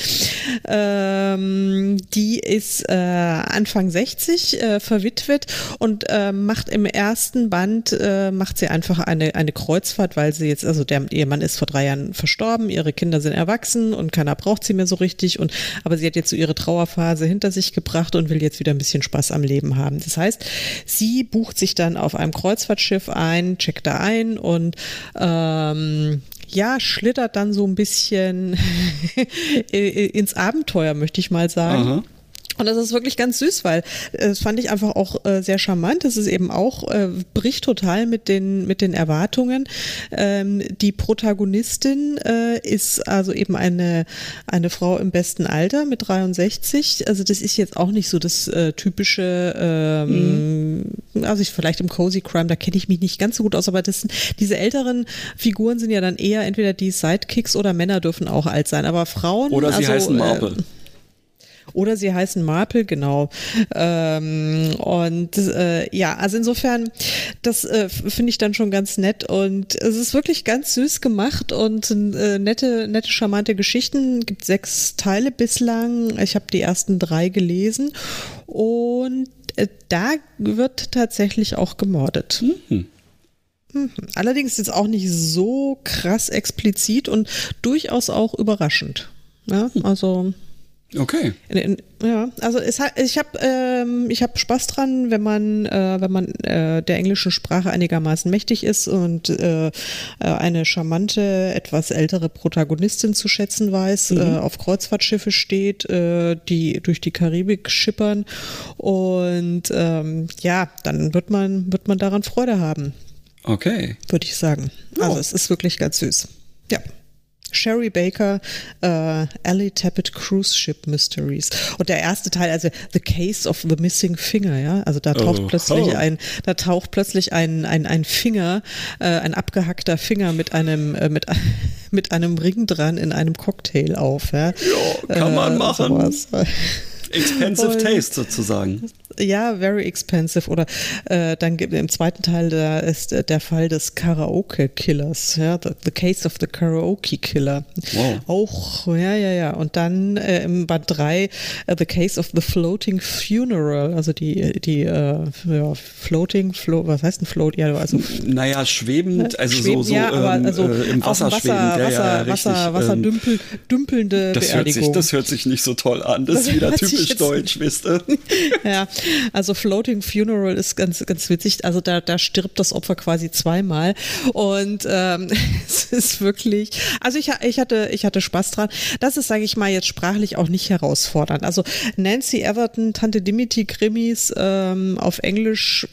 Ähm, die ist äh, Anfang 60, äh, verwitwet und äh, macht im ersten Band, äh, macht sie einfach eine, eine Kreuzfahrt, weil sie jetzt, also der Ehemann ist vor drei Jahren verstorben, ihre Kinder sind erwachsen und keiner braucht sie mehr so richtig. Und aber sie hat jetzt so ihre Trauerphase hinter sich gebracht und will jetzt wieder ein bisschen Spaß am Leben haben. Das heißt, sie bucht sich dann auf einem Kreuzfahrtschiff ein, checkt da ein und ähm, ja, schlittert dann so ein bisschen ins Abenteuer, möchte ich mal sagen. Aha. Und das ist wirklich ganz süß, weil äh, das fand ich einfach auch äh, sehr charmant. Das ist eben auch, äh, bricht total mit den, mit den Erwartungen. Ähm, die Protagonistin äh, ist also eben eine, eine Frau im besten Alter mit 63. Also das ist jetzt auch nicht so das äh, typische, ähm, mhm. also ich vielleicht im Cozy Crime, da kenne ich mich nicht ganz so gut aus, aber das sind, diese älteren Figuren sind ja dann eher entweder die Sidekicks oder Männer dürfen auch alt sein. Aber Frauen. Oder sie also, heißen Marble. Oder sie heißen Marple, genau. Ähm, und äh, ja, also insofern, das äh, finde ich dann schon ganz nett und es ist wirklich ganz süß gemacht und äh, nette, nette, charmante Geschichten. Gibt sechs Teile bislang. Ich habe die ersten drei gelesen und äh, da wird tatsächlich auch gemordet. Mhm. mhm. Allerdings ist es auch nicht so krass explizit und durchaus auch überraschend. Ja, also Okay. In, in, ja, also es hat, ich habe ähm, ich habe Spaß dran, wenn man äh, wenn man äh, der englischen Sprache einigermaßen mächtig ist und äh, äh eine charmante etwas ältere Protagonistin zu schätzen weiß, mhm. äh, auf Kreuzfahrtschiffe steht, äh, die durch die Karibik schippern und ähm, ja, dann wird man wird man daran Freude haben. Okay. Würde ich sagen. Also es ist wirklich ganz süß. Ja. Sherry Baker, äh, Ellie Tappet Cruise Ship Mysteries. Und der erste Teil, also The Case of the Missing Finger, ja. Also da taucht oh, plötzlich oh. ein, da taucht plötzlich ein, ein, ein Finger, äh, ein abgehackter Finger mit einem, äh, mit, mit einem Ring dran in einem Cocktail auf, ja. Ja, kann man äh, machen. Sowas. Expensive und, Taste sozusagen. Ja, very expensive. Oder äh, dann gibt im zweiten Teil da ist äh, der Fall des Karaoke-Killers, ja, the, the, Case of the Karaoke-Killer. Wow. Auch, ja, ja, ja. Und dann äh, im Band 3 uh, The Case of the Floating Funeral, also die, die äh, ja, Floating, Flo was heißt ein Float? Ja, also, naja, schwebend, also schwebend, so, so ja, aber ähm, also äh, im Wasser, Wasser schwebend. Ja, Wasser, ja, Wasser, Wasser, Wasser dümpel, dümpelnde das Beerdigung. Hört sich, das hört sich nicht so toll an. Das, das ist wieder typisch Typisch deutsch, wisst ihr? ja, also Floating Funeral ist ganz, ganz witzig. Also da, da stirbt das Opfer quasi zweimal. Und ähm, es ist wirklich, also ich, ich, hatte, ich hatte Spaß dran. Das ist, sage ich mal, jetzt sprachlich auch nicht herausfordernd. Also Nancy Everton, Tante Dimity Krimis ähm, auf Englisch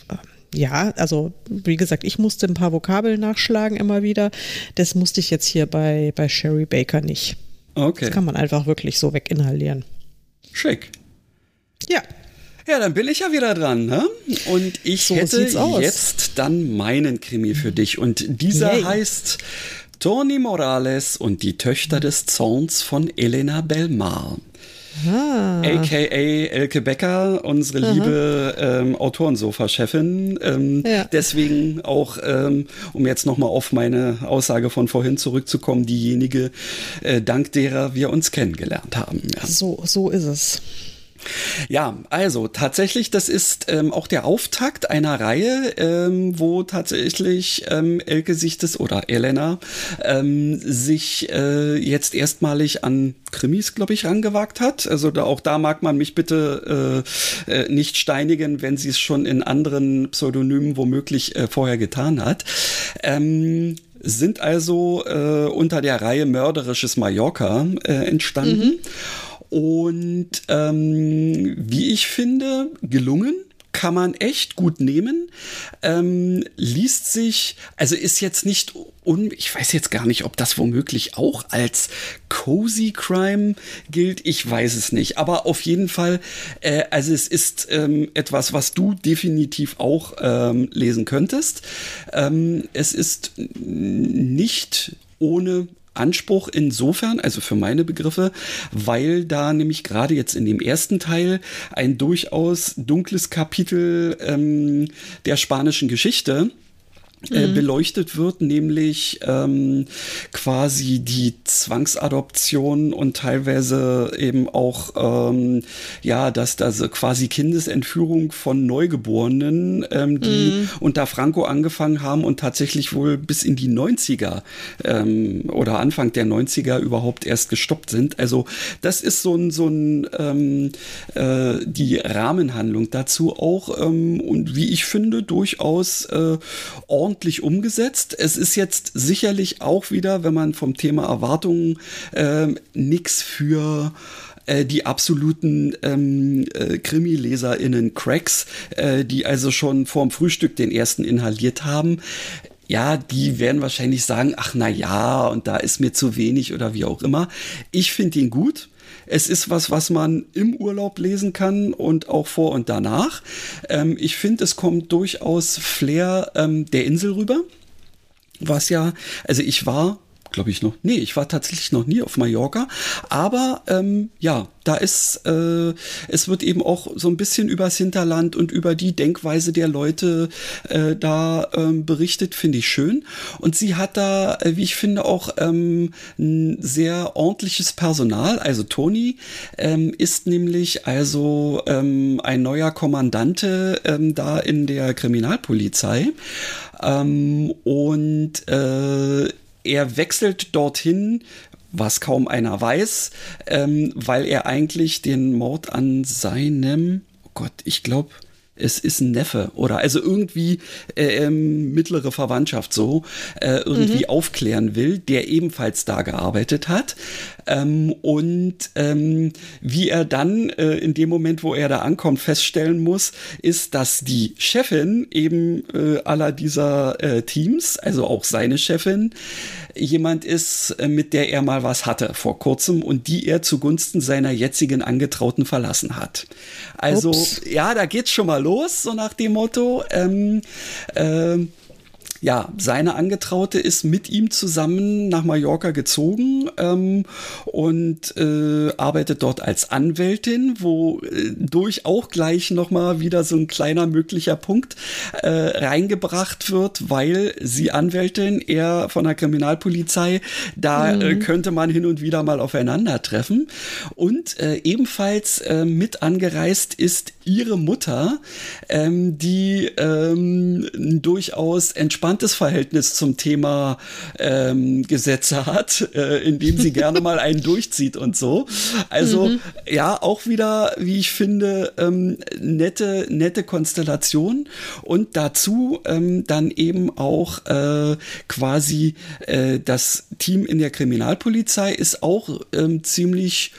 ja, also wie gesagt, ich musste ein paar Vokabeln nachschlagen immer wieder. Das musste ich jetzt hier bei, bei Sherry Baker nicht. Okay. Das kann man einfach wirklich so weginhalieren. Schick. Ja. Ja, dann bin ich ja wieder dran, ne? Und ich so hätte jetzt dann meinen Krimi für dich. Und dieser Yay. heißt Toni Morales und die Töchter des Zorns von Elena Belmar. Ah. AKA Elke Becker, unsere Aha. liebe ähm, Autorensofa-Chefin. Ähm, ja. Deswegen auch, ähm, um jetzt nochmal auf meine Aussage von vorhin zurückzukommen, diejenige, äh, dank derer wir uns kennengelernt haben. Ja. So, so ist es. Ja, also tatsächlich, das ist ähm, auch der Auftakt einer Reihe, ähm, wo tatsächlich ähm, Elke sich das oder Elena ähm, sich äh, jetzt erstmalig an Krimis, glaube ich, rangewagt hat. Also da, auch da mag man mich bitte äh, äh, nicht steinigen, wenn sie es schon in anderen Pseudonymen womöglich äh, vorher getan hat. Ähm, sind also äh, unter der Reihe Mörderisches Mallorca äh, entstanden. Mhm und ähm, wie ich finde, gelungen kann man echt gut nehmen. Ähm, liest sich, also ist jetzt nicht un, ich weiß jetzt gar nicht, ob das womöglich auch als cozy Crime gilt. Ich weiß es nicht. Aber auf jeden Fall, äh, also es ist ähm, etwas, was du definitiv auch ähm, lesen könntest. Ähm, es ist nicht ohne Anspruch insofern, also für meine Begriffe, weil da nämlich gerade jetzt in dem ersten Teil ein durchaus dunkles Kapitel ähm, der spanischen Geschichte mhm. beleuchtet wird, nämlich ähm, quasi die Zwangsadoption und teilweise eben auch ähm, ja, dass da quasi Kindesentführung von Neugeborenen, ähm, die mhm. unter Franco angefangen haben und tatsächlich wohl bis in die 90er ähm, oder Anfang der 90er überhaupt erst gestoppt sind. Also das ist so ein, so ein ähm, äh, die Rahmenhandlung dazu auch ähm, und wie ich finde durchaus äh, ordentlich umgesetzt. Es ist jetzt sicherlich auch wieder, wenn man vom Thema Erwartungen äh, nichts für die absoluten ähm, äh, Krimi-LeserInnen Cracks, äh, die also schon vorm Frühstück den ersten inhaliert haben. Ja, die werden wahrscheinlich sagen, ach na ja, und da ist mir zu wenig oder wie auch immer. Ich finde ihn gut. Es ist was, was man im Urlaub lesen kann und auch vor und danach. Ähm, ich finde, es kommt durchaus Flair ähm, der Insel rüber. Was ja, also ich war glaube ich noch. Nee, ich war tatsächlich noch nie auf Mallorca. Aber ähm, ja, da ist, äh, es wird eben auch so ein bisschen übers Hinterland und über die Denkweise der Leute äh, da ähm, berichtet, finde ich schön. Und sie hat da, äh, wie ich finde, auch ähm, ein sehr ordentliches Personal. Also Toni ähm, ist nämlich also ähm, ein neuer Kommandante ähm, da in der Kriminalpolizei. Ähm, und äh, er wechselt dorthin, was kaum einer weiß, ähm, weil er eigentlich den Mord an seinem, oh Gott, ich glaube, es ist ein Neffe oder also irgendwie äh, ähm, mittlere Verwandtschaft so äh, irgendwie mhm. aufklären will, der ebenfalls da gearbeitet hat. Ähm, und ähm, wie er dann äh, in dem Moment, wo er da ankommt, feststellen muss, ist, dass die Chefin eben äh, aller dieser äh, Teams, also auch seine Chefin, jemand ist, äh, mit der er mal was hatte vor kurzem und die er zugunsten seiner jetzigen Angetrauten verlassen hat. Also Ups. ja, da geht's schon mal los, so nach dem Motto. Ähm, äh, ja, seine Angetraute ist mit ihm zusammen nach Mallorca gezogen ähm, und äh, arbeitet dort als Anwältin, wo äh, auch gleich nochmal wieder so ein kleiner möglicher Punkt äh, reingebracht wird, weil sie Anwältin, er von der Kriminalpolizei, da äh, mhm. könnte man hin und wieder mal aufeinandertreffen. Und äh, ebenfalls äh, mit angereist ist ihre Mutter, ähm, die ähm, durchaus entspannt angespanntes Verhältnis zum Thema ähm, Gesetze hat, äh, indem sie gerne mal einen durchzieht und so. Also mhm. ja, auch wieder, wie ich finde, ähm, nette, nette Konstellation und dazu ähm, dann eben auch äh, quasi äh, das Team in der Kriminalpolizei ist auch ähm, ziemlich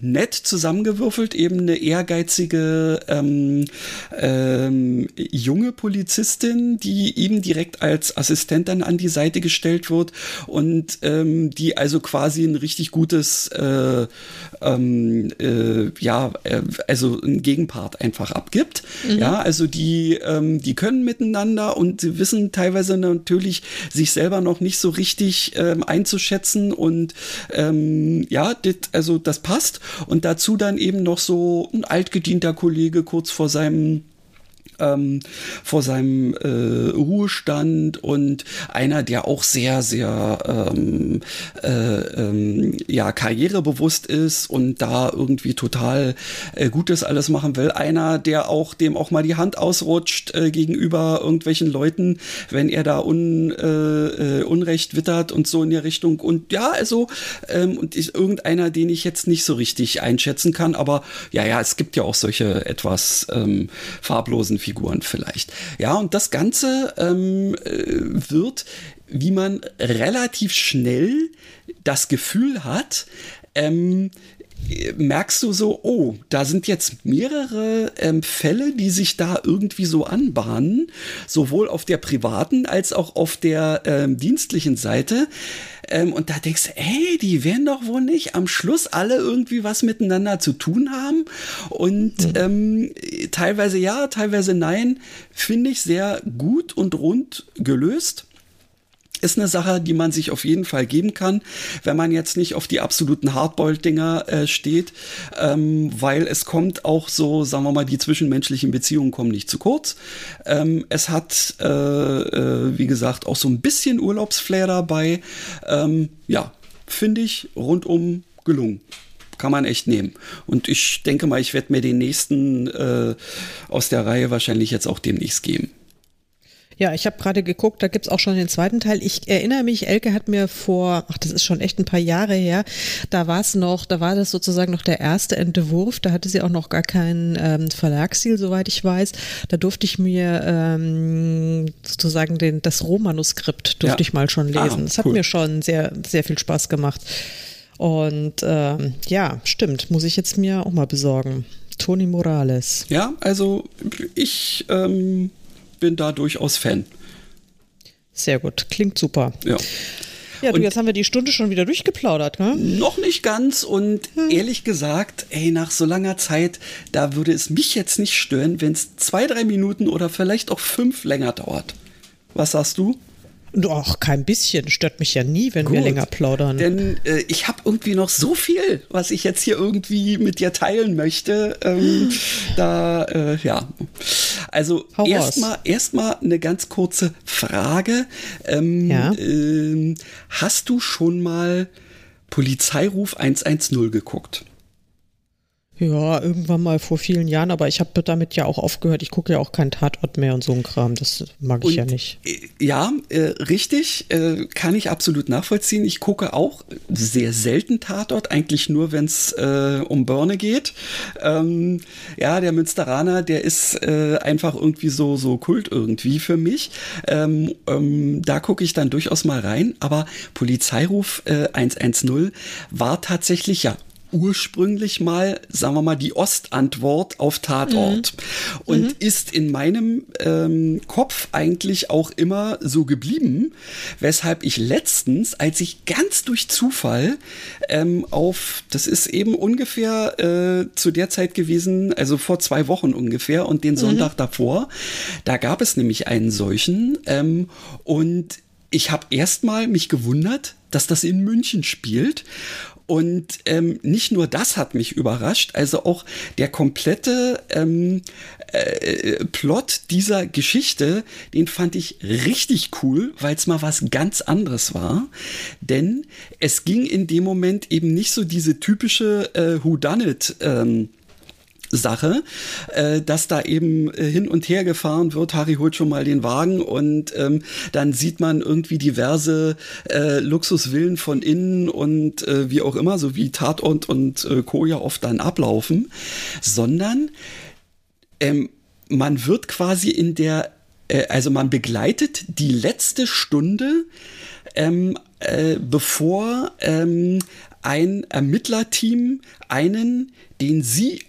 nett zusammengewürfelt, eben eine ehrgeizige ähm, ähm, junge Polizistin, die ihm direkt als Assistent dann an die Seite gestellt wird und ähm, die also quasi ein richtig gutes, äh, ähm, äh, ja, äh, also ein Gegenpart einfach abgibt. Mhm. Ja, also die, ähm, die können miteinander und sie wissen teilweise natürlich sich selber noch nicht so richtig ähm, einzuschätzen und ähm, ja, dit, also das passt. Und dazu dann eben noch so ein altgedienter Kollege kurz vor seinem ähm, vor seinem äh, Ruhestand und einer, der auch sehr, sehr ähm, äh, ähm, ja, karrierebewusst ist und da irgendwie total äh, Gutes alles machen will. Einer, der auch dem auch mal die Hand ausrutscht äh, gegenüber irgendwelchen Leuten, wenn er da un, äh, äh, Unrecht wittert und so in der Richtung. Und ja, also ähm, und ist irgendeiner, den ich jetzt nicht so richtig einschätzen kann, aber ja, ja, es gibt ja auch solche etwas ähm, farblosen Figuren vielleicht. Ja, und das Ganze ähm, äh, wird, wie man relativ schnell das Gefühl hat, ähm, merkst du so, oh, da sind jetzt mehrere ähm, Fälle, die sich da irgendwie so anbahnen, sowohl auf der privaten als auch auf der ähm, dienstlichen Seite. Ähm, und da denkst du, ey, die werden doch wohl nicht am Schluss alle irgendwie was miteinander zu tun haben. Und mhm. ähm, teilweise ja, teilweise nein, finde ich sehr gut und rund gelöst ist eine Sache, die man sich auf jeden Fall geben kann, wenn man jetzt nicht auf die absoluten Hardboiled-Dinger äh, steht, ähm, weil es kommt auch so, sagen wir mal, die zwischenmenschlichen Beziehungen kommen nicht zu kurz. Ähm, es hat, äh, äh, wie gesagt, auch so ein bisschen Urlaubsflair dabei. Ähm, ja, finde ich rundum gelungen kann man echt nehmen. Und ich denke mal, ich werde mir den nächsten äh, aus der Reihe wahrscheinlich jetzt auch demnächst geben. Ja, ich habe gerade geguckt, da gibt's auch schon den zweiten Teil. Ich erinnere mich, Elke hat mir vor, ach, das ist schon echt ein paar Jahre her, da war es noch, da war das sozusagen noch der erste Entwurf, da hatte sie auch noch gar keinen ähm, Verlagsziel, soweit ich weiß. Da durfte ich mir ähm, sozusagen den, das Rohmanuskript durfte ja. ich mal schon lesen. Ah, das hat cool. mir schon sehr, sehr viel Spaß gemacht. Und ähm, ja, stimmt, muss ich jetzt mir auch mal besorgen. Toni Morales. Ja, also ich ähm, bin da durchaus Fan. Sehr gut, klingt super. Ja. Ja, du, und jetzt haben wir die Stunde schon wieder durchgeplaudert, ne? Noch nicht ganz und hm. ehrlich gesagt, ey, nach so langer Zeit, da würde es mich jetzt nicht stören, wenn es zwei, drei Minuten oder vielleicht auch fünf länger dauert. Was sagst du? Doch, kein bisschen. Stört mich ja nie, wenn Gut, wir länger plaudern. Denn äh, ich habe irgendwie noch so viel, was ich jetzt hier irgendwie mit dir teilen möchte. Ähm, da, äh, ja. Also erstmal erstmal eine ganz kurze Frage. Ähm, ja? äh, hast du schon mal Polizeiruf 110 geguckt? Ja, irgendwann mal vor vielen Jahren, aber ich habe damit ja auch aufgehört. Ich gucke ja auch keinen Tatort mehr und so ein Kram. Das mag ich und, ja nicht. Äh, ja, äh, richtig, äh, kann ich absolut nachvollziehen. Ich gucke auch sehr selten Tatort, eigentlich nur, wenn es äh, um Börne geht. Ähm, ja, der Münsteraner, der ist äh, einfach irgendwie so, so Kult irgendwie für mich. Ähm, ähm, da gucke ich dann durchaus mal rein. Aber Polizeiruf 110 äh, war tatsächlich ja ursprünglich mal, sagen wir mal, die Ostantwort auf Tatort mhm. und mhm. ist in meinem ähm, Kopf eigentlich auch immer so geblieben, weshalb ich letztens, als ich ganz durch Zufall ähm, auf, das ist eben ungefähr äh, zu der Zeit gewesen, also vor zwei Wochen ungefähr und den mhm. Sonntag davor, da gab es nämlich einen solchen ähm, und ich habe erstmal mich gewundert, dass das in München spielt und ähm, nicht nur das hat mich überrascht, also auch der komplette ähm, äh, Plot dieser Geschichte, den fand ich richtig cool, weil es mal was ganz anderes war. Denn es ging in dem Moment eben nicht so diese typische äh, Whodunit. Ähm, Sache, äh, dass da eben äh, hin und her gefahren wird. Harry holt schon mal den Wagen und ähm, dann sieht man irgendwie diverse äh, Luxusvillen von innen und äh, wie auch immer, so wie Tatort und äh, Co. ja oft dann ablaufen, sondern ähm, man wird quasi in der, äh, also man begleitet die letzte Stunde ähm, äh, bevor ähm, ein Ermittlerteam einen, den sie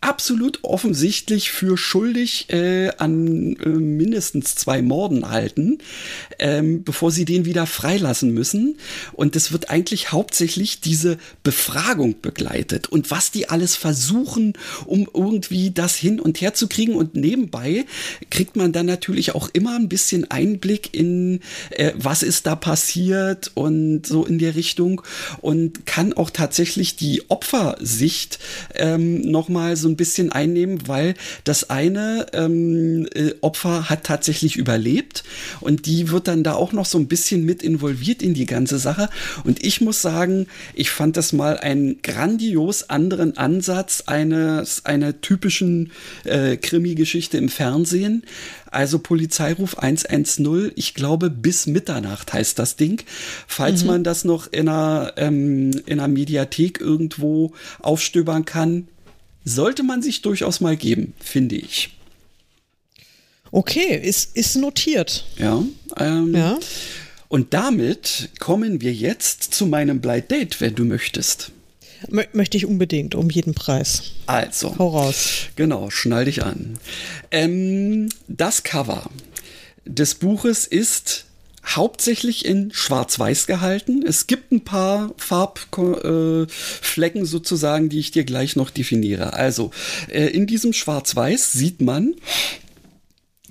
absolut offensichtlich für schuldig äh, an äh, mindestens zwei Morden halten, ähm, bevor sie den wieder freilassen müssen. Und es wird eigentlich hauptsächlich diese Befragung begleitet und was die alles versuchen, um irgendwie das hin und her zu kriegen. Und nebenbei kriegt man dann natürlich auch immer ein bisschen Einblick in, äh, was ist da passiert und so in der Richtung und kann auch tatsächlich die Opfersicht ähm, nochmal so ein bisschen einnehmen, weil das eine ähm, äh, Opfer hat tatsächlich überlebt und die wird dann da auch noch so ein bisschen mit involviert in die ganze Sache. Und ich muss sagen, ich fand das mal einen grandios anderen Ansatz eines einer typischen äh, Krimi-Geschichte im Fernsehen. Also Polizeiruf 110, ich glaube bis Mitternacht heißt das Ding. Falls mhm. man das noch in einer, ähm, in einer Mediathek irgendwo aufstöbern kann, sollte man sich durchaus mal geben, finde ich. Okay, ist, ist notiert. Ja, ähm, ja. Und damit kommen wir jetzt zu meinem Blind Date, wenn du möchtest. Mö möchte ich unbedingt, um jeden Preis. Also. Hau raus. Genau, schnall dich an. Ähm, das Cover des Buches ist hauptsächlich in Schwarz-Weiß gehalten. Es gibt ein paar Farbflecken äh, sozusagen, die ich dir gleich noch definiere. Also äh, in diesem Schwarz-Weiß sieht man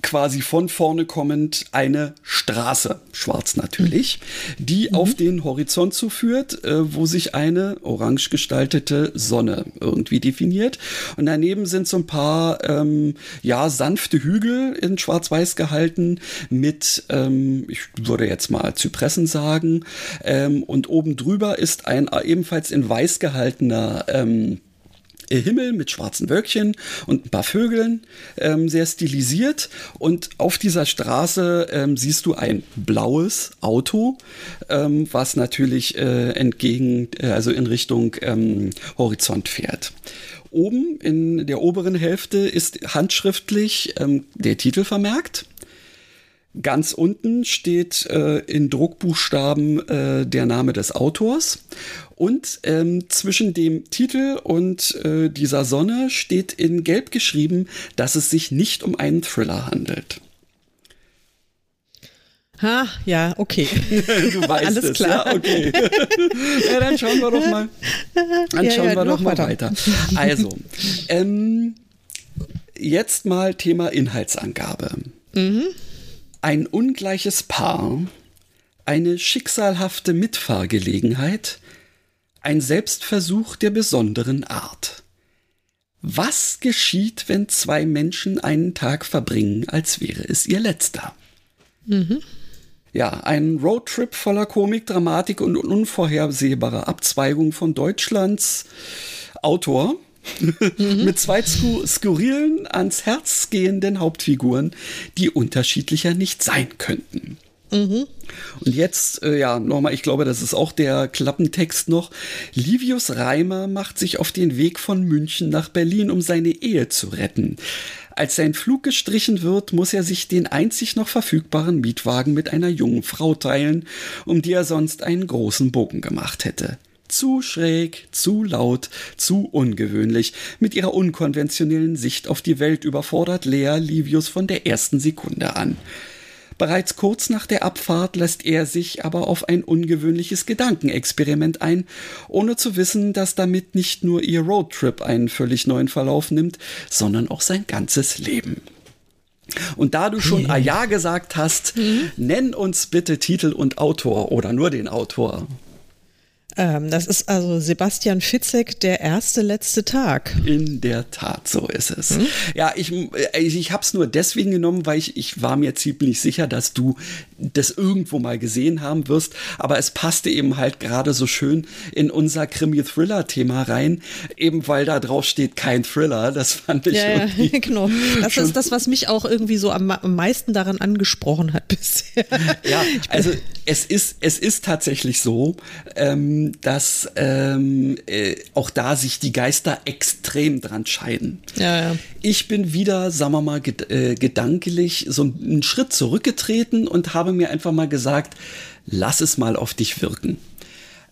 quasi von vorne kommend eine Straße, schwarz natürlich, die mhm. auf den Horizont zuführt, äh, wo sich eine orange gestaltete Sonne irgendwie definiert. Und daneben sind so ein paar, ähm, ja, sanfte Hügel in schwarz-weiß gehalten mit, ähm, ich würde jetzt mal Zypressen sagen. Ähm, und oben drüber ist ein ebenfalls in weiß gehaltener, ähm, Himmel mit schwarzen Wölkchen und ein paar Vögeln, ähm, sehr stilisiert. Und auf dieser Straße ähm, siehst du ein blaues Auto, ähm, was natürlich äh, entgegen, äh, also in Richtung ähm, Horizont fährt. Oben in der oberen Hälfte ist handschriftlich ähm, der Titel vermerkt. Ganz unten steht äh, in Druckbuchstaben äh, der Name des Autors und ähm, zwischen dem Titel und äh, dieser Sonne steht in Gelb geschrieben, dass es sich nicht um einen Thriller handelt. Ha, ja, okay. du weißt Alles es, klar. ja, okay. ja, dann schauen wir doch mal. Dann ja, schauen ja, wir doch mal weiter. weiter. Also, ähm, jetzt mal Thema Inhaltsangabe. Mhm. Ein ungleiches Paar, eine schicksalhafte Mitfahrgelegenheit, ein Selbstversuch der besonderen Art. Was geschieht, wenn zwei Menschen einen Tag verbringen, als wäre es ihr letzter? Mhm. Ja, ein Roadtrip voller Komik, Dramatik und unvorhersehbarer Abzweigung von Deutschlands Autor mhm. mit zwei skurrilen, ans Herz gehenden Hauptfiguren, die unterschiedlicher nicht sein könnten. Mhm. Und jetzt, äh, ja, nochmal, ich glaube, das ist auch der Klappentext noch. Livius Reimer macht sich auf den Weg von München nach Berlin, um seine Ehe zu retten. Als sein Flug gestrichen wird, muss er sich den einzig noch verfügbaren Mietwagen mit einer jungen Frau teilen, um die er sonst einen großen Bogen gemacht hätte. Zu schräg, zu laut, zu ungewöhnlich. Mit ihrer unkonventionellen Sicht auf die Welt überfordert Lea Livius von der ersten Sekunde an. Bereits kurz nach der Abfahrt lässt er sich aber auf ein ungewöhnliches Gedankenexperiment ein, ohne zu wissen, dass damit nicht nur ihr Roadtrip einen völlig neuen Verlauf nimmt, sondern auch sein ganzes Leben. Und da du schon A ja gesagt hast, mhm. nenn uns bitte Titel und Autor oder nur den Autor. Ähm, das ist also Sebastian Fitzek, der erste letzte Tag. In der Tat, so ist es. Hm? Ja, ich, äh, ich habe es nur deswegen genommen, weil ich, ich war mir ziemlich sicher, dass du das irgendwo mal gesehen haben wirst. Aber es passte eben halt gerade so schön in unser Krimi-Thriller-Thema rein, eben weil da drauf steht kein Thriller. Das fand ich ja, ja genau. Das ist das, was mich auch irgendwie so am, am meisten daran angesprochen hat bisher. Ja, also es ist, es ist tatsächlich so, ähm, dass ähm, äh, auch da sich die Geister extrem dran scheiden. Ja, ja. Ich bin wieder, sagen wir mal, ged äh, gedanklich so einen Schritt zurückgetreten und habe mir einfach mal gesagt, lass es mal auf dich wirken.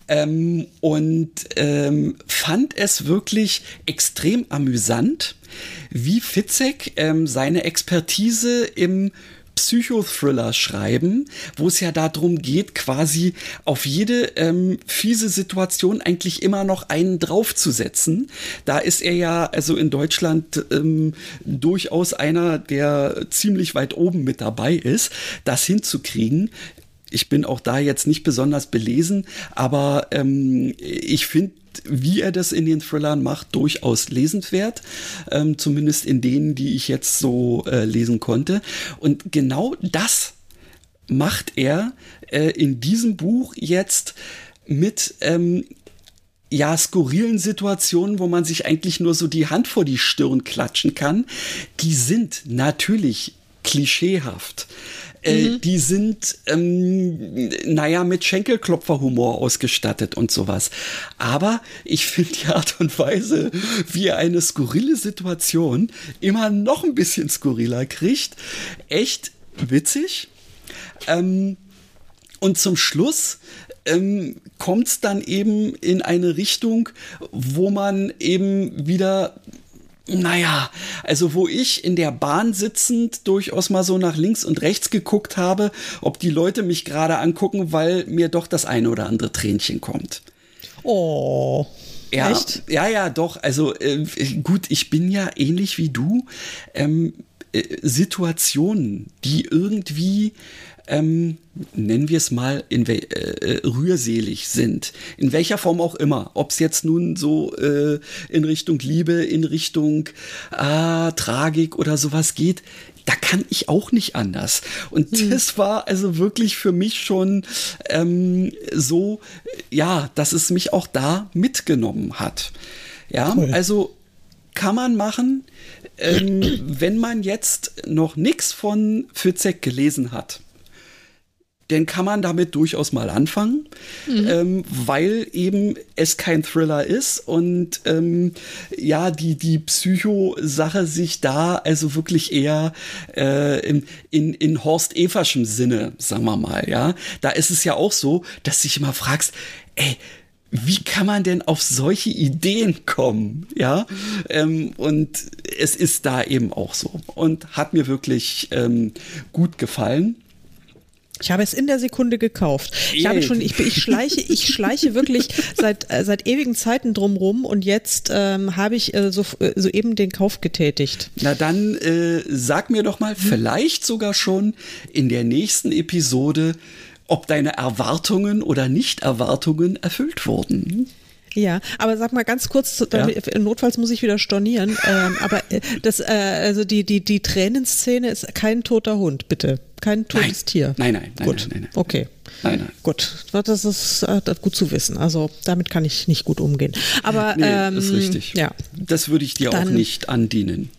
Ähm, und ähm, fand es wirklich extrem amüsant, wie Fitzek ähm, seine Expertise im Psychothriller schreiben, wo es ja darum geht, quasi auf jede ähm, fiese Situation eigentlich immer noch einen draufzusetzen. Da ist er ja also in Deutschland ähm, durchaus einer, der ziemlich weit oben mit dabei ist, das hinzukriegen. Ich bin auch da jetzt nicht besonders belesen, aber ähm, ich finde wie er das in den Thrillern macht, durchaus lesenswert. Ähm, zumindest in denen, die ich jetzt so äh, lesen konnte. Und genau das macht er äh, in diesem Buch jetzt mit ähm, ja, skurrilen Situationen, wo man sich eigentlich nur so die Hand vor die Stirn klatschen kann, die sind natürlich klischeehaft. Äh, mhm. die sind, ähm, naja, mit Schenkelklopferhumor ausgestattet und sowas. Aber ich finde die Art und Weise, wie er eine skurrile Situation immer noch ein bisschen skurriler kriegt, echt witzig. Ähm, und zum Schluss ähm, kommt es dann eben in eine Richtung, wo man eben wieder naja, also wo ich in der Bahn sitzend durchaus mal so nach links und rechts geguckt habe, ob die Leute mich gerade angucken, weil mir doch das eine oder andere Tränchen kommt. Oh. Ja, Echt? ja, ja, doch. Also äh, gut, ich bin ja ähnlich wie du. Ähm, äh, Situationen, die irgendwie ähm, nennen wir es mal, in äh, äh, rührselig sind. In welcher Form auch immer. Ob es jetzt nun so äh, in Richtung Liebe, in Richtung äh, Tragik oder sowas geht. Da kann ich auch nicht anders. Und hm. das war also wirklich für mich schon ähm, so, ja, dass es mich auch da mitgenommen hat. Ja, cool. also kann man machen, ähm, wenn man jetzt noch nichts von Fitzek gelesen hat dann kann man damit durchaus mal anfangen, mhm. ähm, weil eben es kein Thriller ist und ähm, ja, die, die Psycho-Sache sich da also wirklich eher äh, in, in, in Horst Everschem Sinne, sagen wir mal, ja. Da ist es ja auch so, dass du dich immer fragst, ey, wie kann man denn auf solche Ideen kommen? Ja, ähm, und es ist da eben auch so und hat mir wirklich ähm, gut gefallen. Ich habe es in der Sekunde gekauft. Ich habe schon, ich, ich schleiche, ich schleiche wirklich seit äh, seit ewigen Zeiten drumrum und jetzt ähm, habe ich äh, so äh, soeben den Kauf getätigt. Na dann äh, sag mir doch mal, vielleicht sogar schon in der nächsten Episode, ob deine Erwartungen oder Nicht-Erwartungen erfüllt wurden. Ja, aber sag mal ganz kurz, ja. notfalls muss ich wieder stornieren, ähm, aber äh, das, äh, also die, die, die Tränenszene ist kein toter Hund, bitte. Kein totes nein. Tier. Nein, nein, nein. Gut, nein, nein, nein. okay. Nein, nein. Gut, das ist äh, gut zu wissen. Also damit kann ich nicht gut umgehen. Aber nee, ähm, das ist richtig. Ja. Das würde ich dir Dann, auch nicht andienen.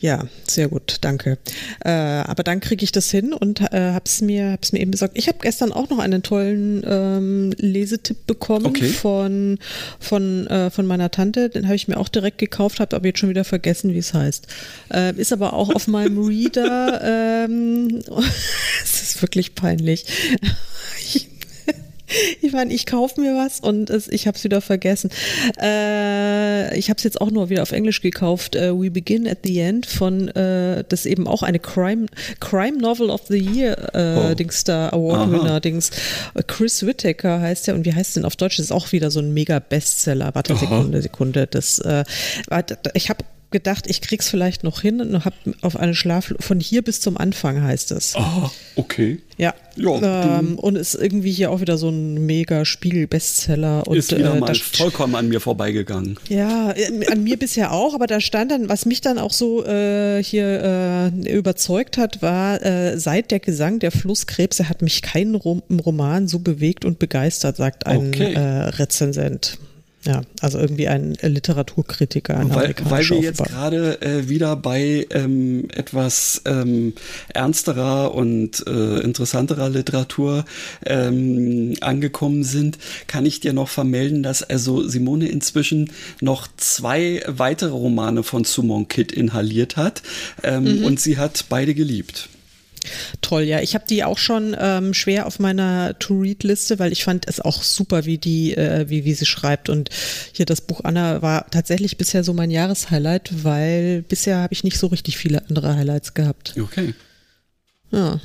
Ja, sehr gut, danke. Äh, aber dann kriege ich das hin und äh, hab's mir, hab's mir eben gesagt. Ich habe gestern auch noch einen tollen ähm, Lesetipp bekommen okay. von von äh, von meiner Tante. Den habe ich mir auch direkt gekauft, habe aber jetzt schon wieder vergessen, wie es heißt. Äh, ist aber auch auf meinem Reader. Ähm, es ist wirklich peinlich. Ich, ich meine, ich kaufe mir was und es, ich habe es wieder vergessen. Äh, ich habe es jetzt auch nur wieder auf Englisch gekauft. Uh, We Begin at the End von, äh, das eben auch eine Crime, Crime Novel of the Year äh, oh. Dings da Award Winner Dings. Chris Whittaker heißt der und wie heißt denn auf Deutsch? Das ist auch wieder so ein mega Bestseller. Warte, Sekunde, Sekunde. Das, äh, ich habe gedacht, ich krieg's vielleicht noch hin und habe auf eine Schlaf von hier bis zum Anfang heißt es. Ah, okay. Ja. ja ähm, und ist irgendwie hier auch wieder so ein mega Spiegel-Bestseller. Ist wieder äh, mal vollkommen an mir vorbeigegangen. Ja, äh, an mir bisher auch, aber da stand dann, was mich dann auch so äh, hier äh, überzeugt hat, war, äh, seit der Gesang der Flusskrebse hat mich kein Rom Roman so bewegt und begeistert, sagt ein okay. Äh, Rezensent. Ja, also irgendwie ein Literaturkritiker. Ein weil, weil wir jetzt gerade äh, wieder bei ähm, etwas ähm, ernsterer und äh, interessanterer Literatur ähm, angekommen sind, kann ich dir noch vermelden, dass also Simone inzwischen noch zwei weitere Romane von Sumon Kid inhaliert hat ähm, mhm. und sie hat beide geliebt. Toll, ja. Ich habe die auch schon ähm, schwer auf meiner To-Read-Liste, weil ich fand es auch super, wie die, äh, wie, wie sie schreibt. Und hier das Buch Anna war tatsächlich bisher so mein Jahreshighlight, weil bisher habe ich nicht so richtig viele andere Highlights gehabt. Okay. Ja.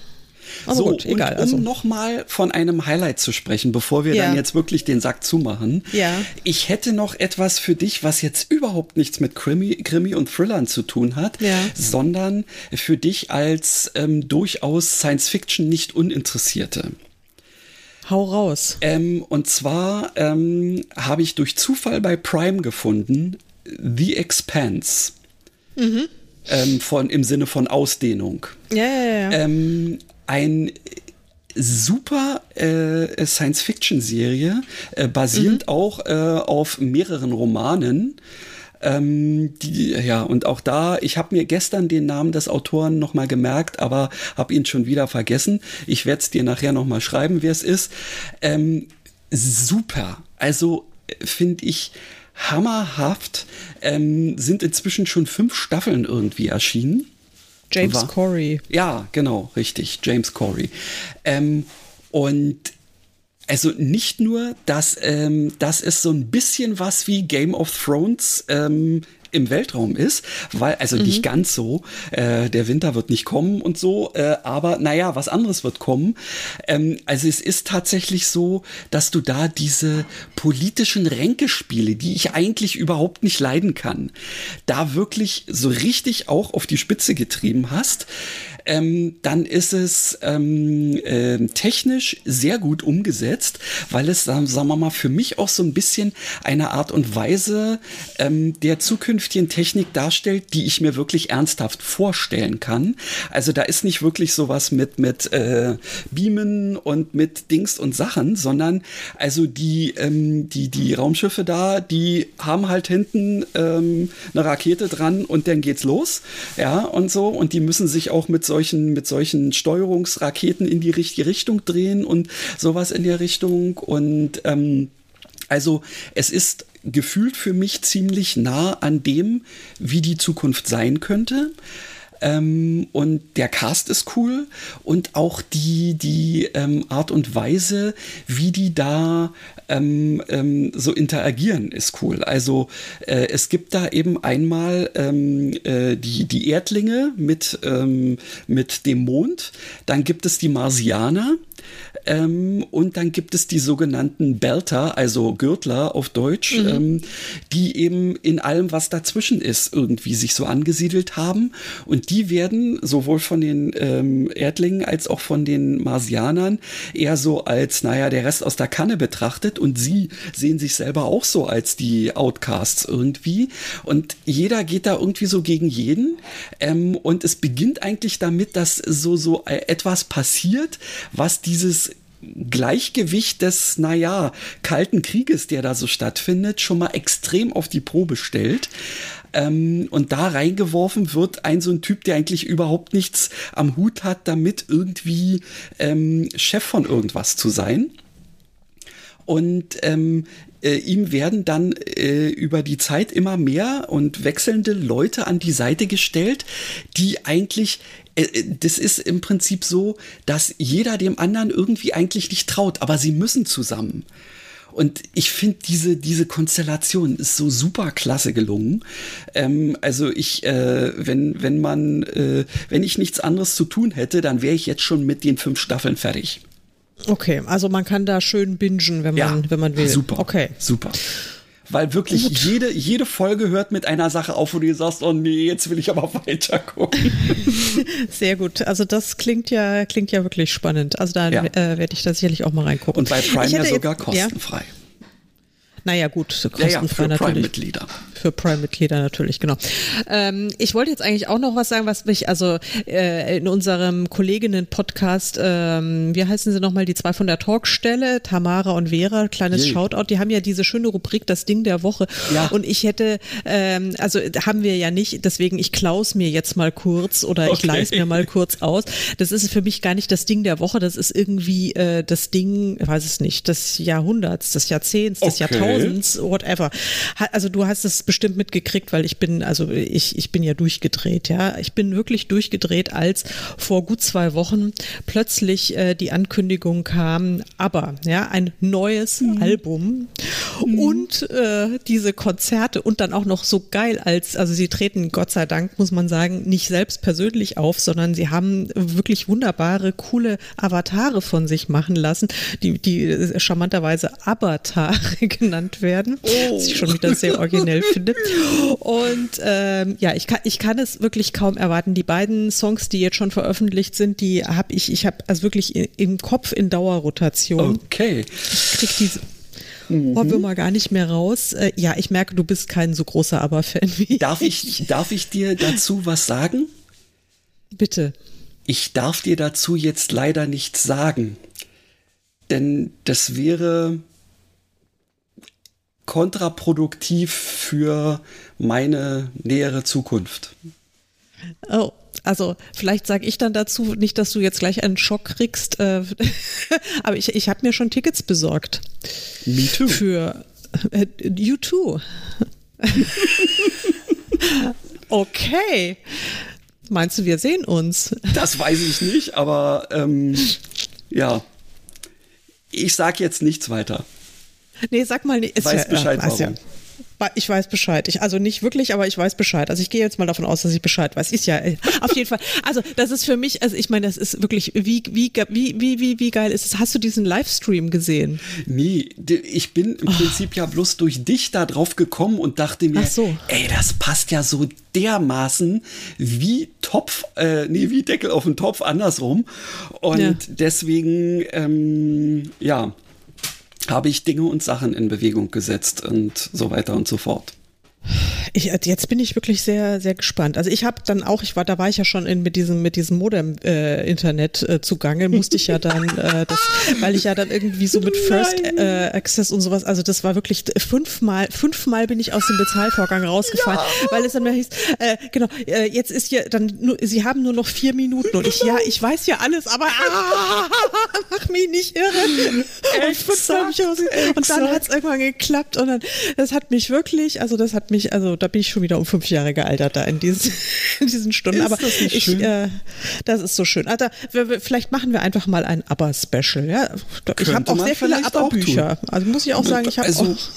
Aber so, gut, egal. Und, um also. nochmal von einem Highlight zu sprechen, bevor wir ja. dann jetzt wirklich den Sack zumachen. Ja. Ich hätte noch etwas für dich, was jetzt überhaupt nichts mit Krimi, Krimi und Thrillern zu tun hat, ja. sondern für dich als ähm, durchaus Science-Fiction nicht Uninteressierte. Hau raus. Ähm, und zwar ähm, habe ich durch Zufall bei Prime gefunden The Expanse. Mhm. Ähm, von, im Sinne von Ausdehnung. Ja, ja, ja. Ähm, ein super äh, Science-Fiction-Serie, äh, basierend mhm. auch äh, auf mehreren Romanen. Ähm, die, ja, und auch da, ich habe mir gestern den Namen des Autoren nochmal gemerkt, aber habe ihn schon wieder vergessen. Ich werde es dir nachher nochmal schreiben, wer es ist. Ähm, super. Also äh, finde ich hammerhaft. Ähm, sind inzwischen schon fünf Staffeln irgendwie erschienen. James war. Corey. Ja, genau, richtig, James Corey. Ähm, und also nicht nur, dass ähm, das ist so ein bisschen was wie Game of Thrones ähm, im Weltraum ist, weil, also mhm. nicht ganz so, äh, der Winter wird nicht kommen und so, äh, aber naja, was anderes wird kommen. Ähm, also es ist tatsächlich so, dass du da diese politischen Ränkespiele, die ich eigentlich überhaupt nicht leiden kann, da wirklich so richtig auch auf die Spitze getrieben hast ähm, dann ist es ähm, äh, technisch sehr gut umgesetzt, weil es, sagen wir mal, für mich auch so ein bisschen eine Art und Weise ähm, der zukünftigen Technik darstellt, die ich mir wirklich ernsthaft vorstellen kann. Also da ist nicht wirklich sowas mit, mit äh, Beamen und mit Dings und Sachen, sondern also die, ähm, die, die Raumschiffe da, die haben halt hinten ähm, eine Rakete dran und dann geht's los. Ja, und so. Und die müssen sich auch mit so solchen, mit solchen Steuerungsraketen in die richtige Richtung drehen und sowas in der Richtung. Und ähm, also es ist gefühlt für mich ziemlich nah an dem, wie die Zukunft sein könnte. Ähm, und der Cast ist cool und auch die, die ähm, Art und Weise, wie die da ähm, ähm, so interagieren, ist cool. Also äh, es gibt da eben einmal ähm, äh, die, die Erdlinge mit, ähm, mit dem Mond, dann gibt es die Marsianer, ähm, und dann gibt es die sogenannten Belter, also Gürtler auf Deutsch, mhm. ähm, die eben in allem, was dazwischen ist, irgendwie sich so angesiedelt haben. Und die werden sowohl von den ähm, Erdlingen als auch von den Marsianern eher so als, naja, der Rest aus der Kanne betrachtet. Und sie sehen sich selber auch so als die Outcasts irgendwie. Und jeder geht da irgendwie so gegen jeden. Ähm, und es beginnt eigentlich damit, dass so, so äh, etwas passiert, was dieses Gleichgewicht des, naja, kalten Krieges, der da so stattfindet, schon mal extrem auf die Probe stellt. Ähm, und da reingeworfen wird ein so ein Typ, der eigentlich überhaupt nichts am Hut hat, damit irgendwie ähm, Chef von irgendwas zu sein. Und ähm, äh, ihm werden dann äh, über die Zeit immer mehr und wechselnde Leute an die Seite gestellt, die eigentlich das ist im Prinzip so, dass jeder dem anderen irgendwie eigentlich nicht traut, aber sie müssen zusammen. Und ich finde diese, diese Konstellation ist so super klasse gelungen. Ähm, also ich, äh, wenn, wenn man, äh, wenn ich nichts anderes zu tun hätte, dann wäre ich jetzt schon mit den fünf Staffeln fertig. Okay, also man kann da schön bingen, wenn man, ja, wenn man will. Super. Okay. Super. Weil wirklich jede, jede Folge hört mit einer Sache auf, wo du sagst, oh nee, jetzt will ich aber weiter gucken. Sehr gut. Also das klingt ja, klingt ja wirklich spannend. Also da ja. äh, werde ich da sicherlich auch mal reingucken. Und bei Prime ja sogar kostenfrei. Ja. Naja, gut, kostenfrei ja, ja, für natürlich. Prime-Mitglieder. Für Prime-Mitglieder natürlich, genau. Ähm, ich wollte jetzt eigentlich auch noch was sagen, was mich, also äh, in unserem Kolleginnen-Podcast, ähm, wie heißen sie nochmal, die zwei von der Talkstelle, Tamara und Vera, kleines Je. Shoutout, die haben ja diese schöne Rubrik, das Ding der Woche. Ja. Und ich hätte, ähm, also haben wir ja nicht, deswegen ich klaus mir jetzt mal kurz oder okay. ich leise mir mal kurz aus. Das ist für mich gar nicht das Ding der Woche, das ist irgendwie äh, das Ding, weiß es nicht, des Jahrhunderts, des Jahrzehnts, des okay. Jahrtausends. Whatever. Also du hast es bestimmt mitgekriegt, weil ich bin, also ich, ich bin ja durchgedreht, ja. Ich bin wirklich durchgedreht, als vor gut zwei Wochen plötzlich äh, die Ankündigung kam, aber, ja, ein neues mhm. Album mhm. und äh, diese Konzerte und dann auch noch so geil als, also sie treten Gott sei Dank, muss man sagen, nicht selbst persönlich auf, sondern sie haben wirklich wunderbare, coole Avatare von sich machen lassen, die, die äh, charmanterweise Avatare genannt genannt werden, oh. was ich schon wieder sehr originell finde. Und ähm, ja, ich kann, ich kann es wirklich kaum erwarten. Die beiden Songs, die jetzt schon veröffentlicht sind, die habe ich, ich habe also wirklich im Kopf in Dauerrotation. Okay. Ich krieg diese Mhm. wir mal gar nicht mehr raus. Äh, ja, ich merke, du bist kein so großer Aber-Fan wie darf ich. Darf ich dir dazu was sagen? Bitte. Ich darf dir dazu jetzt leider nichts sagen. Denn das wäre kontraproduktiv für meine nähere Zukunft. Oh, also vielleicht sage ich dann dazu, nicht, dass du jetzt gleich einen Schock kriegst, äh, aber ich, ich habe mir schon Tickets besorgt. Me too. Für äh, you too. okay. Meinst du, wir sehen uns? Das weiß ich nicht, aber ähm, ja. Ich sage jetzt nichts weiter. Nee, sag mal nicht. Weiß ja, Bescheid, warum. Ja. Ich weiß Bescheid. Ich, also nicht wirklich, aber ich weiß Bescheid. Also ich gehe jetzt mal davon aus, dass ich Bescheid weiß. Ist ja äh, auf jeden Fall. Also das ist für mich, also ich meine, das ist wirklich, wie, wie, wie, wie, wie, wie geil ist es? Hast du diesen Livestream gesehen? Nee, ich bin im oh. Prinzip ja bloß durch dich da drauf gekommen und dachte mir, so. ey, das passt ja so dermaßen wie Topf, äh, nee, wie Deckel auf den Topf, andersrum. Und ja. deswegen, ähm, ja, habe ich Dinge und Sachen in Bewegung gesetzt und so weiter und so fort. Ich, jetzt bin ich wirklich sehr, sehr gespannt. Also ich habe dann auch, ich war, da war ich ja schon in, mit diesem, mit diesem Modem-Internet äh, äh, zugange, musste ich ja dann, äh, das, weil ich ja dann irgendwie so mit First äh, Access und sowas, also das war wirklich fünfmal, fünfmal bin ich aus dem Bezahlvorgang rausgefallen, ja. weil es dann mehr hieß, äh, genau, äh, jetzt ist ja dann, nur, sie haben nur noch vier Minuten und ich, ja, ich weiß ja alles, aber ah, mach mich nicht irre. Und, und dann hat es irgendwann geklappt und dann, das hat mich wirklich, also das hat mich, also da bin ich schon wieder um fünf Jahre gealtert da in diesen, in diesen Stunden. Ist Aber das ich? Äh, das ist so schön. Also, vielleicht machen wir einfach mal ein ABBA-Special. Ja? Ich habe auch sehr viele ABBA-Bücher. Also muss ich auch sagen, ich habe also, auch.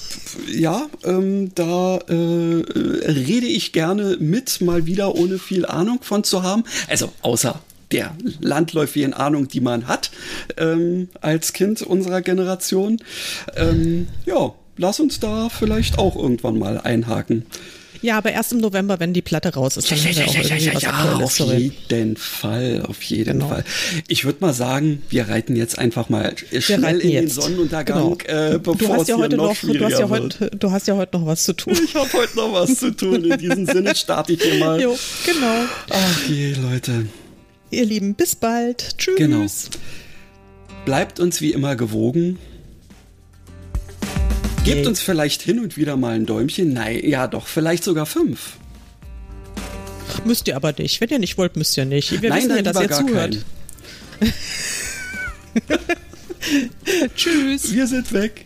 Ja, ähm, da äh, rede ich gerne mit, mal wieder ohne viel Ahnung von zu haben. Also außer der landläufigen Ahnung, die man hat ähm, als Kind unserer Generation. Ähm, ja, lass uns da vielleicht auch irgendwann mal einhaken. Ja, aber erst im November, wenn die Platte raus ist, dann ja, ja, ja, ja, ja, auf jeden Fall, auf jeden genau. Fall. Ich würde mal sagen, wir reiten jetzt einfach mal schnell in den Sonnenuntergang, genau. äh, bevor es ja hier noch, noch du hast ja heute, Du hast ja heute noch was zu tun. Ich habe heute noch was zu tun. In diesem Sinne starte ich hier mal. Jo, genau. Ach je, Leute. Ihr Lieben, bis bald. Tschüss. Genau. Bleibt uns wie immer gewogen. Gebt uns vielleicht hin und wieder mal ein Däumchen. Nein, ja doch, vielleicht sogar fünf. Müsst ihr aber nicht. Wenn ihr nicht wollt, müsst ihr nicht. Wir Nein, wissen ja, dass ihr zuhört. Tschüss. Wir sind weg.